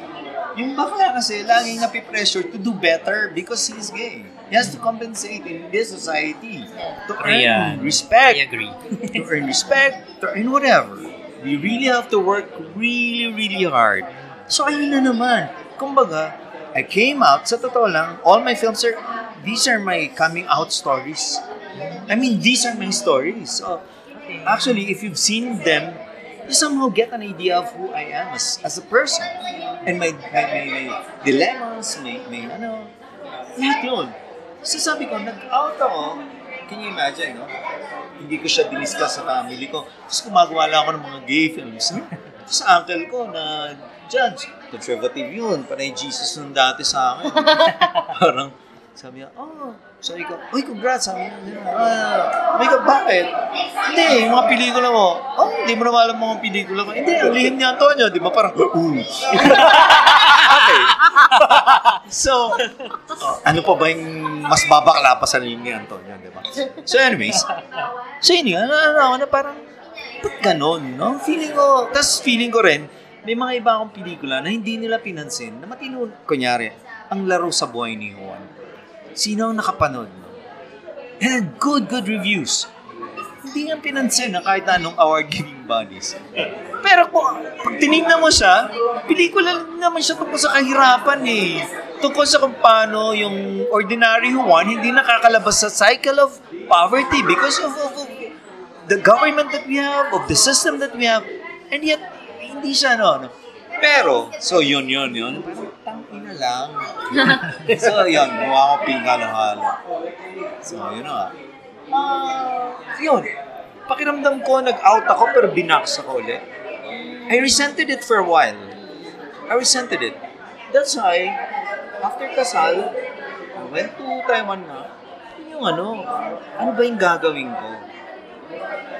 yung bakla kasi laging napipressure to do better because he's gay. He has to compensate in this society to earn Yeah. respect I agree. to earn respect, to earn whatever. We really have to work really, really hard. So, ayun na naman. Kumbaga, I came out, sa totoo lang, all my films are, these are my coming out stories. I mean, these are my stories. So, actually, if you've seen them, you somehow get an idea of who I am as, as a person. And my, my, my, my dilemmas, may, may ano, lahat yun. So sabi ko, nag-out ako, can you imagine, no? Hindi ko siya diniscuss sa family ko. Tapos gumagawa lang ako ng mga gay films. Tapos sa uncle ko na judge, conservative yun. Panay Jesus nung dati sa akin. [LAUGHS] Parang, sabi niya, oh, sabi ko, uy, congrats, sabi niya, ah, sabi ko, bakit? Hindi, yung mga pelikula mo, oh, hindi mo naman alam mga pelikula ko. Hindi, ang lihim ni Antonio, di ba? Parang, uh. [LAUGHS] okay. so, oh, ano pa ba yung mas babakla pa sa lihim ni Antonio, di ba? So anyways, so yun yun, ano, ano, ano, parang, ba't ganon, no? Feeling ko, tas feeling ko rin, may mga iba akong pelikula na hindi nila pinansin, na matino, kunyari, ang laro sa buhay ni Juan. Sino ang nakapanood? No? And good, good reviews. Hindi nga pinansin na kahit anong award-giving bodies. Pero kung pag tinignan mo siya, pelikula naman siya tungkol sa kahirapan eh. Tungkol sa kung paano yung ordinary Juan hindi nakakalabas sa cycle of poverty because of, of, of the government that we have, of the system that we have. And yet, hindi siya ano. ano. Pero, so yun, yun, yun. Parang tangina lang. [LAUGHS] so yun, mukha ko pinghalo-halo. So, yun na. Ah, yun. Pakiramdam ko, nag-out ako pero binaks ako ulit. I resented it for a while. I resented it. That's why, after kasal, I went to Taiwan na. Yun Yung ano, ano ba yung gagawin ko?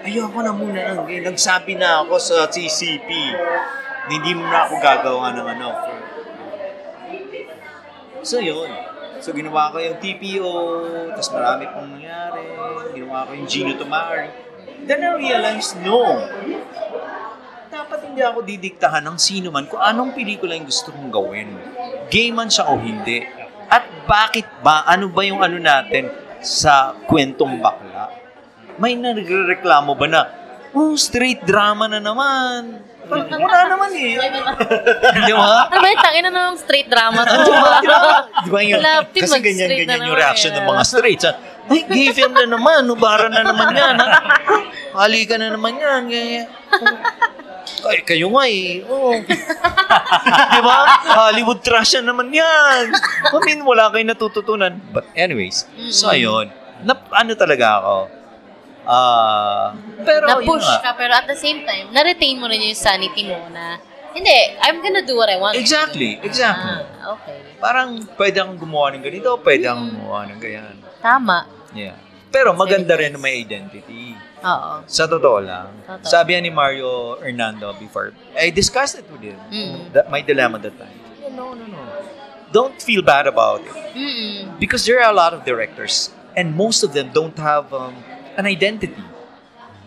Ayoko na muna ng. Nagsabi na ako sa CCP na hindi mo na ako gagawa ng ano. So yun. So ginawa ko yung TPO, tapos marami pong nangyari. Ginawa ko yung Gino Tomari. Then I realized, no. Dapat hindi ako didiktahan ng sino man kung anong pelikula yung gusto kong gawin. Gay man siya o hindi. At bakit ba? Ano ba yung ano natin sa kwentong bakla? May nagreklamo ba na, oh, straight drama na naman. Wala naman eh. Di ba? Ano ba yung tangin na namang straight drama to? Di ba? Yun? Kasi ganyan-ganyan na yung reaction eh. ng mga straights. Ay, gay film na naman. Nubara na naman yan. Ha? Halika na naman yan. Ganyan. Ay, kayo nga eh. Oo. Di ba? Hollywood trash na naman yan. I mean, wala kayong natututunan. But anyways, so ayun. Nap, ano talaga ako? Ah, pero Na-push ka, pero at the same time, na-retain mo rin yung sanity mo na, hindi, I'm gonna do what I want. Exactly, exactly. Ah, okay. Parang pwede akong gumawa ng ganito, pwede akong gumawa ng ganyan. Tama. Yeah. Pero maganda rin na may identity. Oo. Sa totoo lang. Totoo. Sabi ni Mario Hernando before, I discussed it with him. Mm. That, my dilemma that time. No, no, no. Don't feel bad about it. Mm-mm. Because there are a lot of directors and most of them don't have um, an identity.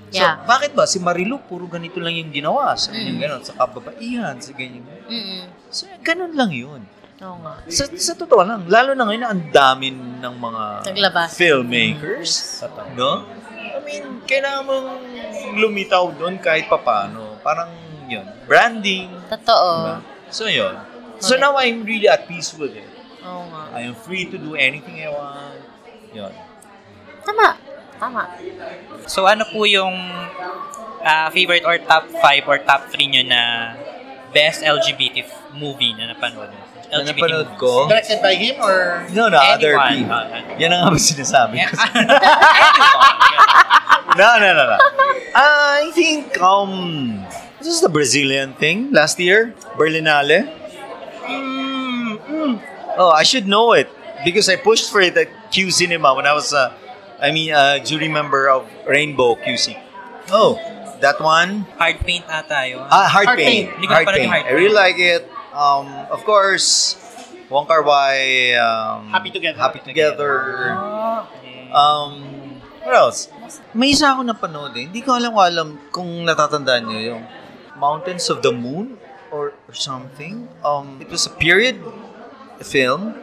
So, Yeah. bakit ba? Si Marilu, puro ganito lang yung ginawa. Sa ganyan, Mm. ganon. Sa kababaihan, sa ganyan. Mm-mm. So, ganun lang yun. Oo nga. Sa, sa totoo lang, lalo na ngayon, ang dami ng mga Naglabas. filmmakers. No? I mean, kailangan mong lumitaw doon kahit papano. Parang yun. Branding. Totoo. Diba? So yun. So Okay. now I'm really at peace with it. Oo nga. I am free to do anything I want. Yun. Tama. Tama. So ano po yung ah, favorite or top 5 or top 3 nyo na best LGBT movie na napanood nyo? Na napanood ko? Directed by him or... No, no, other Anyone. people. Ah, ah. Yan ang nga ba sinasabi [LAUGHS] no, no, no, no. I think, um, this is the Brazilian thing last year, Berlinale. Mm, mm. Oh, I should know it because I pushed for it at Q Cinema when I was, uh, I mean, a jury member of Rainbow QC. Oh, that one. Hard paint ata yun. Ah, Hard, Hard Pain. Pain. Hindi ko Hard Hard I really like it. Um, of course, Wong Kar Wai. Um, Happy Together. Happy Together. Um, what else? May isa ako napanood eh. Hindi ko alam alam kung natatandaan niyo yung Mountains of the Moon or, or something. Um, it was a period film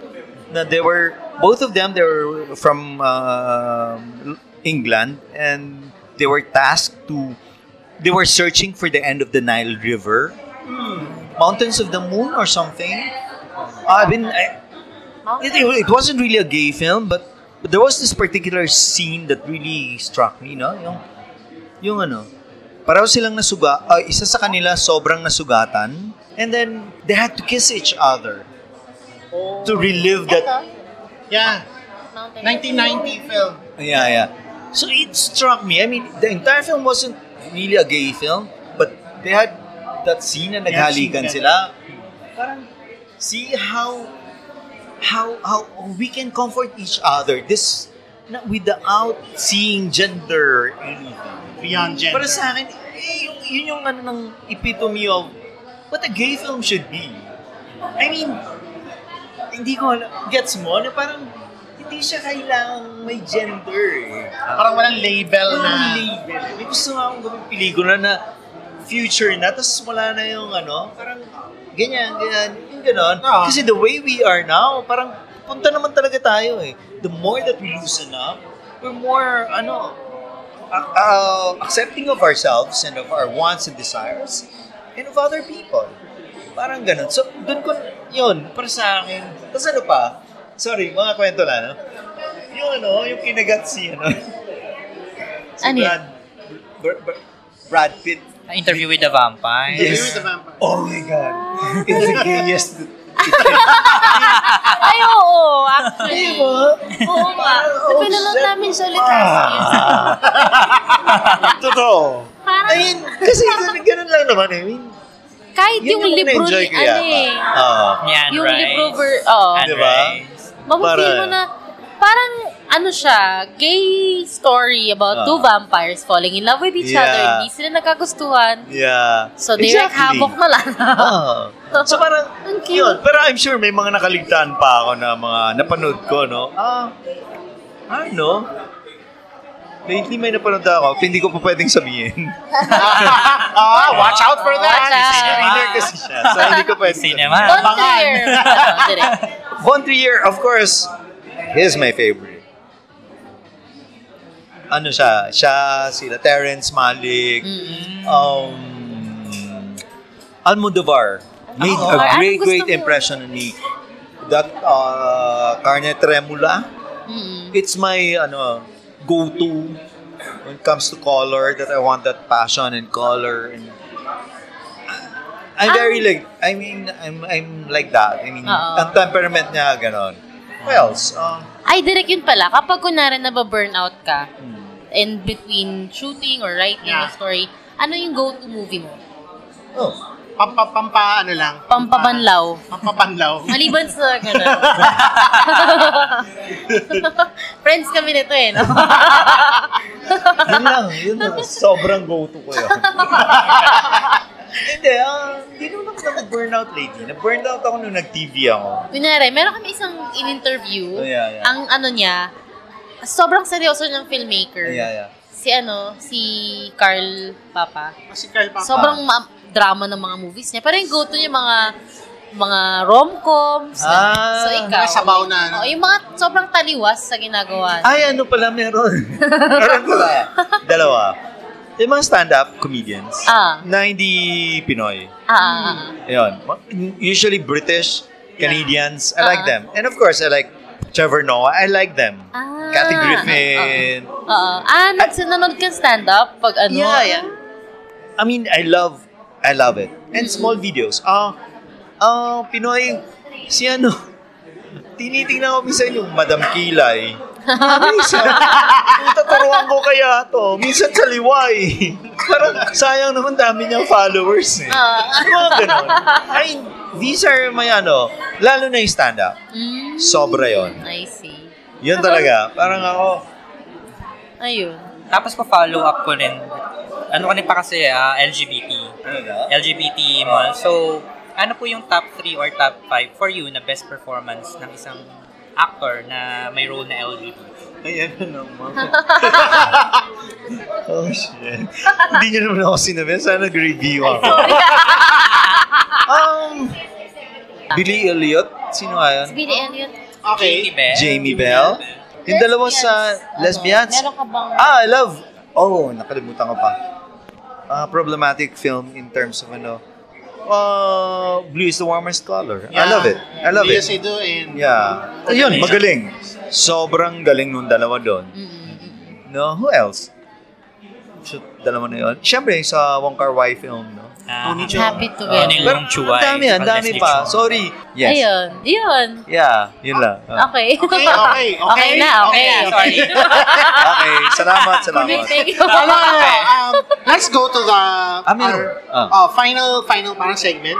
na they were both of them they were from uh, England and they were tasked to they were searching for the end of the Nile River. Mountains of the Moon or something. I mean, I, it, it, wasn't really a gay film, but, but there was this particular scene that really struck me, no? Yung, yung ano, pareho silang nasuga, uh, isa sa kanila sobrang nasugatan, and then they had to kiss each other to relive that. Yeah. 1990 film. Yeah, yeah. So it struck me. I mean, the entire film wasn't really a gay film, but they had that scene na naghalikan sila. Parang, see how how how we can comfort each other. This na, without seeing gender anything. Beyond gender. Para sa akin, eh, yung, yun yung ano ng epitome of what a gay film should be. I mean, hindi ko alam, gets mo? Na parang hindi siya kailangang may gender eh. Parang walang label na... Walang label. May gusto nga akong gawing pelikula na future na, tapos wala na yung ano, parang ganyan, ganyan, yung ganon. Ah. Kasi the way we are now, parang punta naman talaga tayo eh. The more that we loosen up, we're more, ano, uh, uh, accepting of ourselves and of our wants and desires and of other people. Parang ganun. So, dun ko, yun, para sa akin. Tapos ano pa? Sorry, mga kwento lang, no? Yung ano, yung kinagat si, ano, [LAUGHS] si Ano yun? Brad, Br- Br- Brad Pitt. Interview with the Vampire. Yes. Interview with the Vampire. Oh my God. It's the gayest. [LAUGHS] Ay, oo, actually. Oo nga. Oh, Napinanood shit. namin last year. Ah. [LAUGHS] Totoo. Parang, I mean, kasi ganun, ganun lang naman eh. I mean, kahit yun yung libro ni, ko ano eh. Yan, yung right? libro, ver, Diba? Rice. Mapapil Para- mo na, parang, ano siya, gay story about Ah. two vampires falling in love with each Yeah. other. Hindi sila nagkagustuhan. Yeah. So, direct Exactly. havoc na lang. Oo. so parang, [LAUGHS] yun. Pero I'm sure may mga nakaligtaan pa ako na mga napanood ko, no? Ah, ano? Lately may napanood ako, hindi ko pa pwedeng sabihin. [LAUGHS] ah, watch out for that! Watch out. Screener kasi siya, so hindi ko pwedeng Cinema. sabihin. Ano, [LAUGHS] direct. Von Trier, of course, he's my favorite. Ano siya? Siya, sila Terrence Malick, um, Almodovar made Oh, a great, great impression on me. That uh, Carne Tremula, Mm-mm. it's my ano go-to when it comes to color that I want that passion and color and I'm very Ah. like I mean I'm I'm like that. I mean Oo. ang temperament niya ganon. What else? Um, Ay, direct yun pala. Kapag kunwari nababurnout ka, hmm. in between shooting or writing Yeah. a story, ano yung go-to movie mo? oh, Pampa, pampa, ano lang. Pampabanlaw. Pampabanlaw. Maliban sa gano'n. [LAUGHS] Friends kami nito eh, no? yun lang, yun lang. Sobrang go-to ko yun. [LAUGHS] Hindi, ah, hindi naman ako nag-burnout lately. Na-burnout ako nung nag-TV ako. Kunyari, meron kami isang in-interview. Oh, yeah, yeah. Ang ano niya, sobrang seryoso niyang filmmaker. Yeah, yeah. Si ano, si Carl Papa. Si Carl Papa. Sobrang ma- drama ng mga movies niya. Pero yung go-to niya mga mga rom-coms. Ah, so, ikaw. mga sabaw na, ano? Oh, yung mga sobrang taliwas sa ginagawa. niya. Ay, ano pala meron? [LAUGHS] meron pala. Dalawa. Yung mga stand-up comedians Ah. na hindi Pinoy. Ah. Ayun. Usually British, Canadians. I like Ah. them. And of course, I like Trevor Noah. I like them. Ah. Kathy Griffin. Oo. Ah, nagsinunod ka stand-up pag ano? Yeah, yeah. I mean, I love, I love it. And small videos. Ah, ah, Pinoy, si ano, [LAUGHS] tinitingnan ko minsan yung Madam Kilay. Ay, siya, puta, turuan ko kaya to. Minsan sa liway. [LAUGHS] Parang sayang naman dami niyang followers eh. Ah. Mga ganun. I mean, these are my ano, lalo na yung stand-up. Mm, Sobra yon. I see. Yun talaga. Parang ako, Ayun. Tapos pa-follow up ko rin. Ano ka rin pa kasi, ah, LGBT. Ano? LGBT mo. So, ano po yung top 3 or top 5 for you na best performance ng isang actor na may role na LGBT? Ayan na naman. [LAUGHS] oh, shit. Hindi niyo naman ako sinabi. Sana nag-review ako. [LAUGHS] um, Billy Elliot? Sino nga? Si Billy Elliot. Okay. Jamie Bell? Jamie Bell? Yung dalawa sa lesbians? Meron ka bang... Ah, I love. Oh, nakalimutan ko pa. Ah, problematic film in terms of ano. Uh, blue is the warmest color. I love it. I love yes, it. I do. And Yeah. Ayun, magaling. Sobrang galing nung dalawa doon. No, who else? So, dalawa na yun. Siyempre, sa Wong Kar Wai film, no? Ah, Tony Happy Oh, together. Neil Pero Chuay. ang dami, ang saka dami Leslie pa. Sorry. Yes. Ayun. Yun. Yeah, yun lang. Ah. Okay. Okay, okay, okay. [LAUGHS] Okay na, okay. Okay, sorry. [LAUGHS] okay, salamat, salamat. Thank you. Ano, ano, um, [LAUGHS] let's go to the Ah, meron. our, Ah. uh, final final parang segment.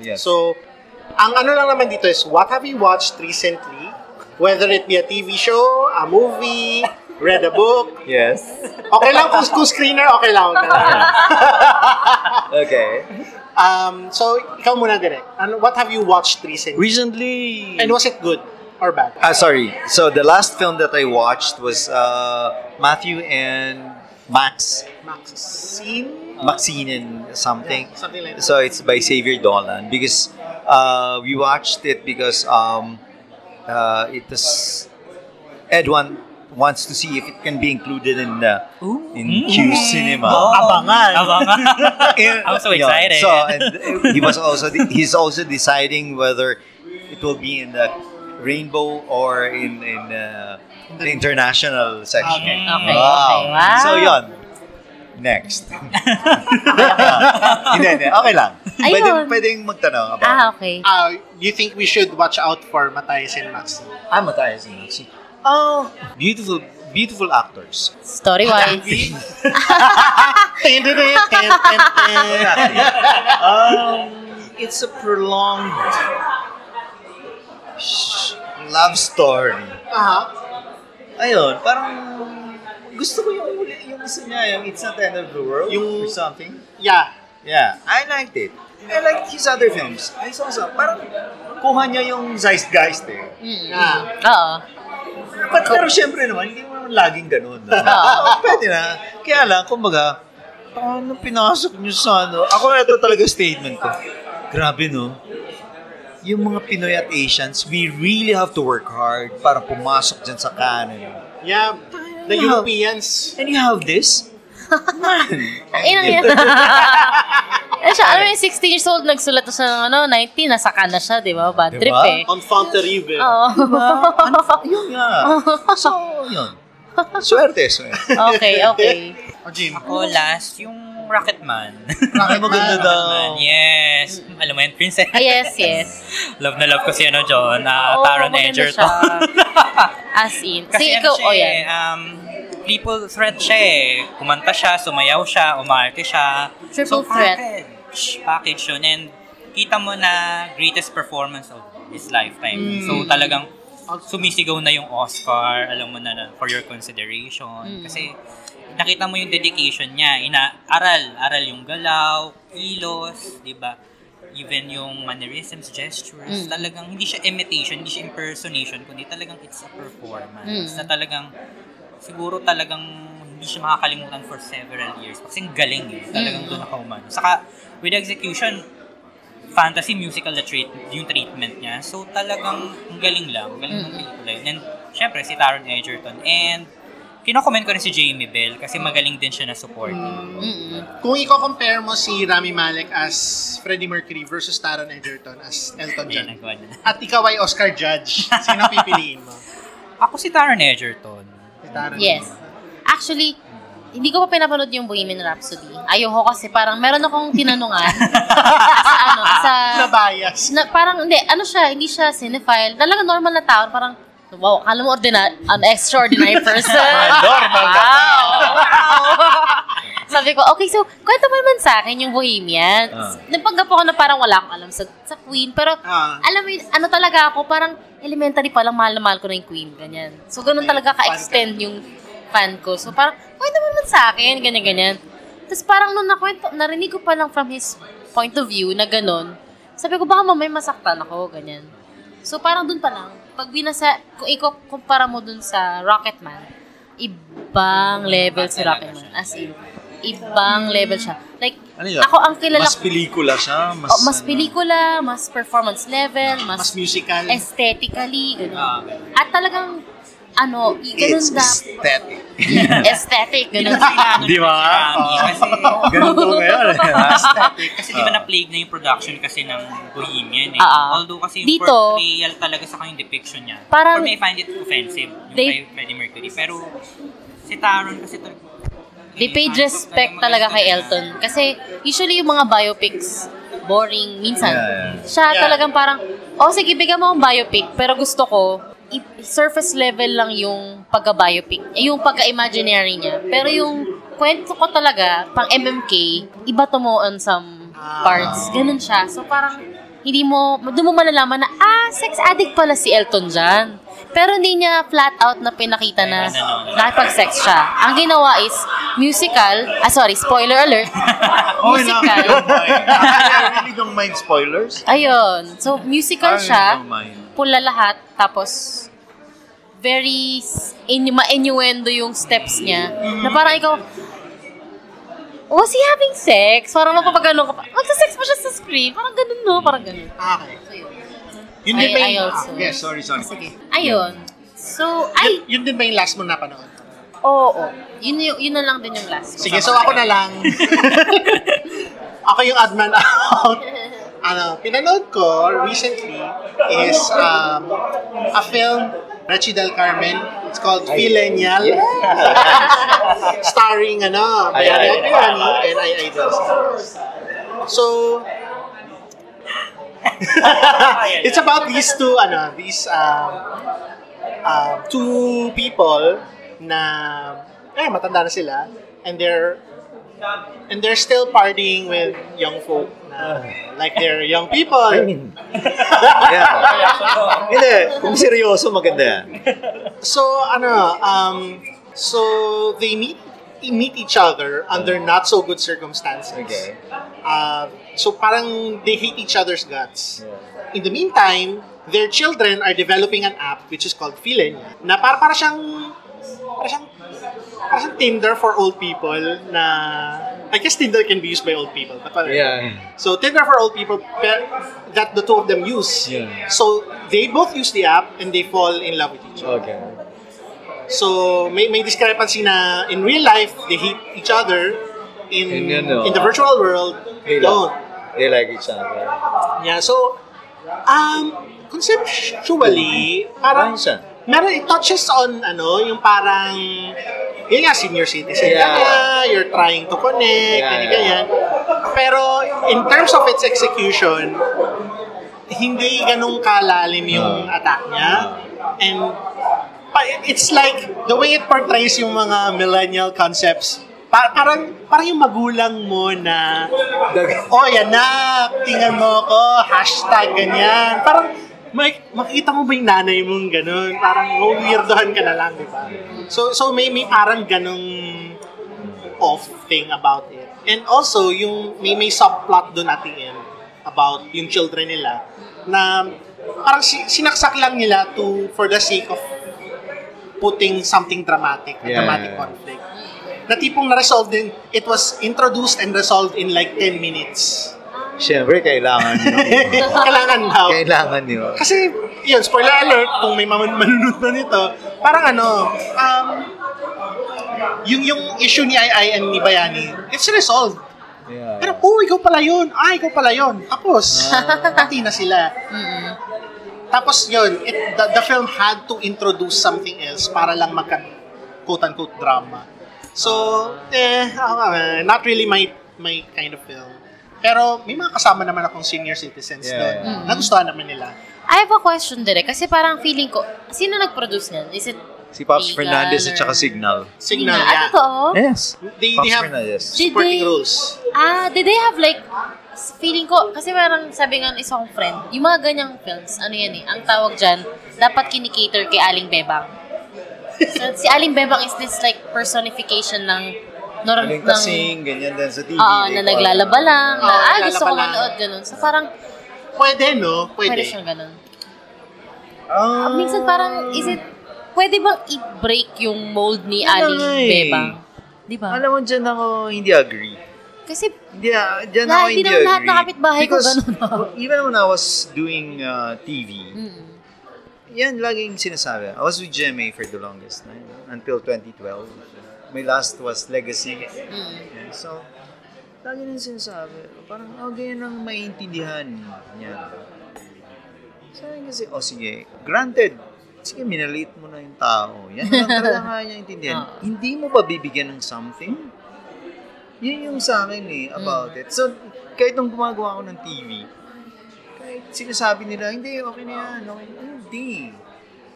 Yes. So, ang ano lang naman dito is what have you watched recently? Whether it be a TV show, a movie, read a book. yes. Okay lang kung, kung screener, okay lang. Okay. [LAUGHS] Okay. um, so, ikaw muna direct. Ano, what have you watched recently? Recently, And was it good or bad? Ah, sorry. So the last film that I watched was uh, Matthew and Max. Maxine? Maxine and something. Something like that. So it's by Xavier Dolan because uh, we watched it because um, uh, it was Ed one wants to see if it can be included in uh, in Q Cinema. Abangan. Abangan. [LAUGHS] I'm so yeah. excited. So and he was also he's also deciding whether it will be in the rainbow or in in uh, the international section. Okay. Okay, okay. Wow. So yon. Next. [LAUGHS] Hindi, hindi. Okay lang. Ayun. Pwedeng, pwedeng magtanong about. Ah, okay. Uh, you think we should watch out for Matthias and Maxine? Ah, Matthias and Maxine. Oh, beautiful, beautiful actors. Story-wise. [LAUGHS] Um, it's a prolonged love story. Aha. Ayun, parang gusto ko yung uli, yung isa niya, yung It's Not the End of the World, Yung- or something. Yeah. Yeah, I liked it. I liked his other films. I saw some, parang kuha niya yung zeitgeist eh. Yeah. Oo. But, pero syempre naman, hindi mo naman laging ganun. No? [LAUGHS] Oo. Pwede na. Kaya lang, kumbaga, paano pinasok niyo sa ano? Ako, ito talaga statement ko. Grabe, no? Yung mga Pinoy at Asians, we really have to work hard para pumasok dyan sa canon. Yeah. The. Europeans. And you have this? [LAUGHS] Man! Yan. [LAUGHS] eh siya, ano yung 16 years old, nagsulat na siya ng ano, 19, nasa na siya, di ba? Bad Diba? trip eh. On Fonterive. Oo. ano, yun nga. So, [LAUGHS] yun. Swerte, swerte. okay, okay. O, Jim. Ako last, yung Rocketman. Ay, maganda daw. Rocketman, [LAUGHS] yes. Alam mo yun, Princess? Yes, yes. [LAUGHS] love na love ko si ano, John. Uh, Oo, Taron Egerton. As in. Kasi Sige, ano ikaw, siya oh eh, yan. um, triple threat siya eh. Kumanta siya, sumayaw siya, umarte siya. Triple so, threat. Package, package yun. And kita mo na greatest performance of his lifetime. Mm. So talagang sumisigaw na yung Oscar, alam mo na, na for your consideration. Mm. Kasi nakita mo yung dedication niya. Ina-aral, aral yung galaw, kilos, di ba? Even yung mannerisms, gestures, Mm. talagang hindi siya imitation, hindi siya impersonation, kundi talagang it's a performance. Mm. Na talagang, siguro talagang hindi siya makakalimutan for several years. Kasi ang galing eh. Talagang Mm. doon ako umano. Saka, with execution, fantasy musical na treat, yung treatment niya. So, talagang ang galing lang. Ang galing ng Mm. pelikula yun. And, syempre, si Taron Egerton. And, kino-comment ko rin si Jamie Bell kasi magaling din siya na supporting. Mm-mm. Kung i-compare mo si Rami Malek as Freddie Mercury versus Taron Egerton as Elton John. At ikaw ay Oscar Judge. Sino pipiliin mo? [LAUGHS] Ako si Taron Egerton. Taron. Yes. Actually, hindi ko pa pinapanood yung Bohemian Rhapsody. Ayoko kasi parang meron akong tinanungan [LAUGHS] sa ano, sa... Na-bias. Na, parang, hindi, ano siya, hindi siya cinephile. Talaga normal na tao, parang, wow, akala mo ordina- an extraordinary [LAUGHS] person. Normal na wow. Sabi ko, okay, so, kwento mo naman sa akin yung Bohemian. Ah. Napanggap ako na parang wala akong alam sa, sa Queen, pero, Ah. alam mo yun, ano talaga ako, parang elementary pa lang, mahal na mahal ko na yung Queen, ganyan. So, ganun talaga ka-extend yung fan ko. So, parang, kwento mo naman sa akin, ganyan-ganyan. Tapos parang nung nakwento, narinig ko pa lang from his point of view na ganun, Sabi ko, baka mamaya masaktan ako, ganyan. So, parang dun pa lang, pag binasa, kung ikukumpara mo dun sa Rocketman, ibang level si Rocketman. As in, ibang level siya. Like, Ano yun? ako ang kilala Mas pelikula siya. Mas, Oh, mas ano, pelikula, mas performance level, Mas mas, musical. aesthetically, ganun. Ah, At talagang, ano, ganun It's na, aesthetic. [LAUGHS] aesthetic, ganun. [LAUGHS] Di ba? Kasi, [LAUGHS] Ganun to ngayon. eh. kasi di ba na-plague na yung production kasi ng Bohemian eh. Ah, ah. Although kasi yung Dito- portrayal talaga sa kanyang depiction niya. Parang- for me, I find it offensive. Yung They- kay Freddie Mercury. Pero si Taron kasi talaga They paid respect talaga kay Elton. Kasi, usually yung mga biopics, boring, minsan. Yeah, yeah. Siya Yeah. talagang parang, oh sige, bigyan mo akong biopic, pero gusto ko, surface level lang yung pagka-biopic, eh, yung pagka-imaginary niya. Pero yung kwento ko talaga, pang MMK, iba to mo on some parts. Ganun siya. So parang, hindi mo, doon mo malalaman na, ah, sex addict pala si Elton John. Pero hindi niya flat out na pinakita na nakipag-sex siya. Ang ginawa is musical, ah sorry, spoiler alert, [LAUGHS] lang. musical. I really don't mind spoilers. Ayun. So, musical I siya. Pula lahat. Tapos, very in, ma-innuendo yung steps niya. Na parang ikaw, was he having sex? Parang mapapagano ka pa. Magsa-sex pa siya sa screen. Parang ganun, no? Parang ganun. Okay. So, yun. Yun din I- ba I yung. Ah, yes, sorry, sorry. Sige. Ayun. So, ay, Yun, yun din ba yung last mo napanood? Oo. Oh, Yun, yun, yun na lang din yung last ko. Sige, so ako na lang. [LAUGHS] ako yung odd man out. Ano, pinanood ko recently is um, a film, Rechi del Carmen. It's called Filenial. [LAUGHS] Starring, ano, Ay, ay, Bayani ay. Bayani and I Idol. So, [LAUGHS] it's about these two, ano, these um, uh, two people na, eh, matanda na sila, and they're and they're still partying with young folk na like they're young people. I mean, [LAUGHS] yeah. [LAUGHS] Hindi, kung seryoso, maganda yan. So ano, um, so they meet meet each other under not so good circumstances. Okay. Uh, so parang they hate each other's guts. In the meantime, their children are developing an app which is called Feeling na para para siyang para siyang para siyang Tinder for old people na I guess Tinder can be used by old people. But whatever. Yeah. So Tinder for old people pe- that the two of them use. Yeah. So they both use the app and they fall in love with each other. Okay. So may may discrepancy na in real life they hate each other in In, ano, in the virtual world they don't. They like each other. Yeah, so um conceptually parang Parang siya. Meron it touches on ano yung parang yun nga senior citizen ka Yeah. na, you're trying to connect, Yeah, ganyan, yeah. ganyan. Pero in terms of its execution, hindi ganun kalalim yung Uh. attack niya. And it's like the way it portrays yung mga millennial concepts. Pa- parang parang yung magulang mo na oh yan na, tingnan mo ko, hashtag ganyan. Parang may, makita mo ba yung nanay mong ganun? Parang weirdohan ka na lang, di ba? So, so may, may parang ganung off thing about it. And also, yung may, may subplot doon at the end about yung children nila na parang si, sinaksak lang nila to for the sake of putting something dramatic, a Yeah. dramatic conflict. Na tipong na-resolve din, it was introduced and resolved in like 10 minutes. Siyempre, kailangan nyo. [LAUGHS] Kailangan daw. kailangan nyo. Kasi, yun, spoiler alert, kung may man- manunod na nito, parang ano, um, yung yung issue ni Ai and ni Bayani, it's resolved. Yeah. Pero, oh, ikaw pala yun. Ah, ikaw pala yun. Tapos, pati na sila. Tapos yun, it, the, the film had to introduce something else para lang magka quote-unquote drama. So, eh, ako nga, eh, not really my my kind of film. Pero may mga kasama naman akong senior citizens Yeah, doon. yeah. Nagustuhan naman nila. I have a question dire kasi parang feeling ko, sino nag-produce niyan? Is it Si Pops Legal Fernandez at or- saka Signal. Signal, Ah, yeah. totoo? Yes. They, Pops they have Fernandez. Did supporting they- roles. Ah, did they have like, feeling ko, kasi parang sabi nga ng isang friend, yung mga ganyang films, ano yan eh, ang tawag dyan, dapat kinikater kay Aling Bebang. [LAUGHS] So, si Aling Bebang is this like personification ng nor- Aling ng kasing, ganyan din sa TV. Oo, they na naglalaba lang, na, Oo, ah, gusto ko manood, ganun. So, parang, pwede, no? Pwede Pwede. siyang ganun. Ah, Minsan parang, is it, pwede bang i-break yung mold ni Yun na Aling nga eh. Bebang? Di ba? Alam mo, dyan ako hindi agree. Kasi, Hindi, ah, dyan Lahat- ako hindi hindi naman agree. lahat ng kapitbahay ko Because ganun, ah. [LAUGHS] even when I was doing uh, TV, mm, yan laging sinasabi. I was with GMA for the longest time until 2012. My last was Legacy. mm, Yeah, So, lagi nang sinasabi, parang, oh, ganyan ang maintindihan niya. Sa akin kasi, oh sige, granted, sige, minaliit mo na yung tao. Yan lang talaga niya intindihan. [LAUGHS] Ah. Hindi mo ba bibigyan ng something? Yun yung sa akin eh, about it. So, kahit nung gumagawa ko ng TV, kahit sinasabi nila, hindi, okay na yan, okay Hindi.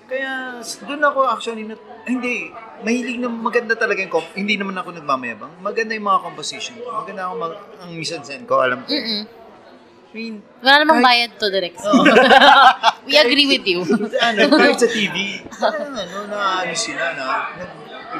Kaya, doon ako actually, na, hindi, mahilig na maganda talaga yung, comp- hindi naman ako nagmamayabang. Maganda yung mga composition. Maganda ako, mag, ang mise-en-scène ko, alam ko. mm I mean, Wala namang Kahit- bayad to, direct. [LAUGHS] We agree with you. [LAUGHS] ano, kahit sa TV, talagang ano, na ano sila, na, na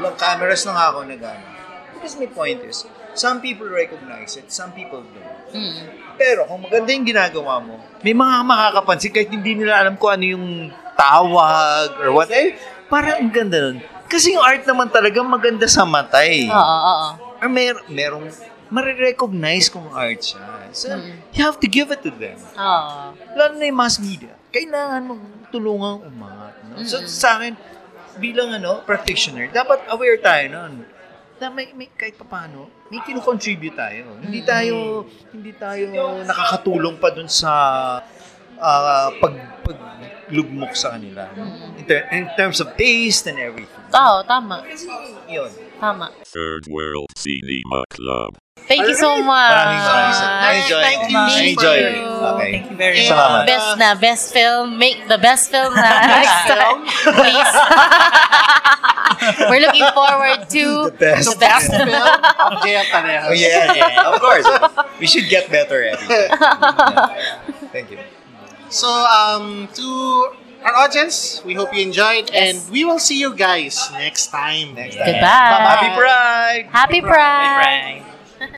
ilang cameras lang ako nag ano. Because my point is, some people recognize it, some people don't. Mm. Pero kung maganda yung ginagawa mo, may mga makakapansin kahit hindi nila alam kung ano yung tawag or what. Eh, parang ang ganda nun. Kasi yung art naman talaga maganda sa mata eh. Oo, oo. Or mer merong marirecognize kung art siya. So, Mm. you have to give it to them Oo. lalo na yung mass media, kailangan mong tulungang umangat. No? So, sa akin, bilang ano, practitioner, dapat aware tayo nun. Na may, may, kahit pa paano, may kinocontribute tayo. Hindi tayo, hindi tayo nakakatulong pa dun sa ah, pag, paglugmok sa kanila. In, ter- in terms of taste and everything. Oo, tama. Yun. Tama. Third World Cinema Club. Thank you so much. Maraming maraming salamat. I-enjoy Thank you, I-enjoy for- it. Okay. Thank you very much. Salamat. Best na, best film. Make the best film na [LAUGHS] next time. Please. We're looking forward [LAUGHS] to The best. the best [LAUGHS] Film of JF Parejas. Oh, yeah, yeah. Of course. We should get better at it. Thank you. So, um, to our audience, we hope you enjoyed, and we will see you guys next time. Next time. Goodbye. Happy Pride! Happy Pride. Bye, Frank.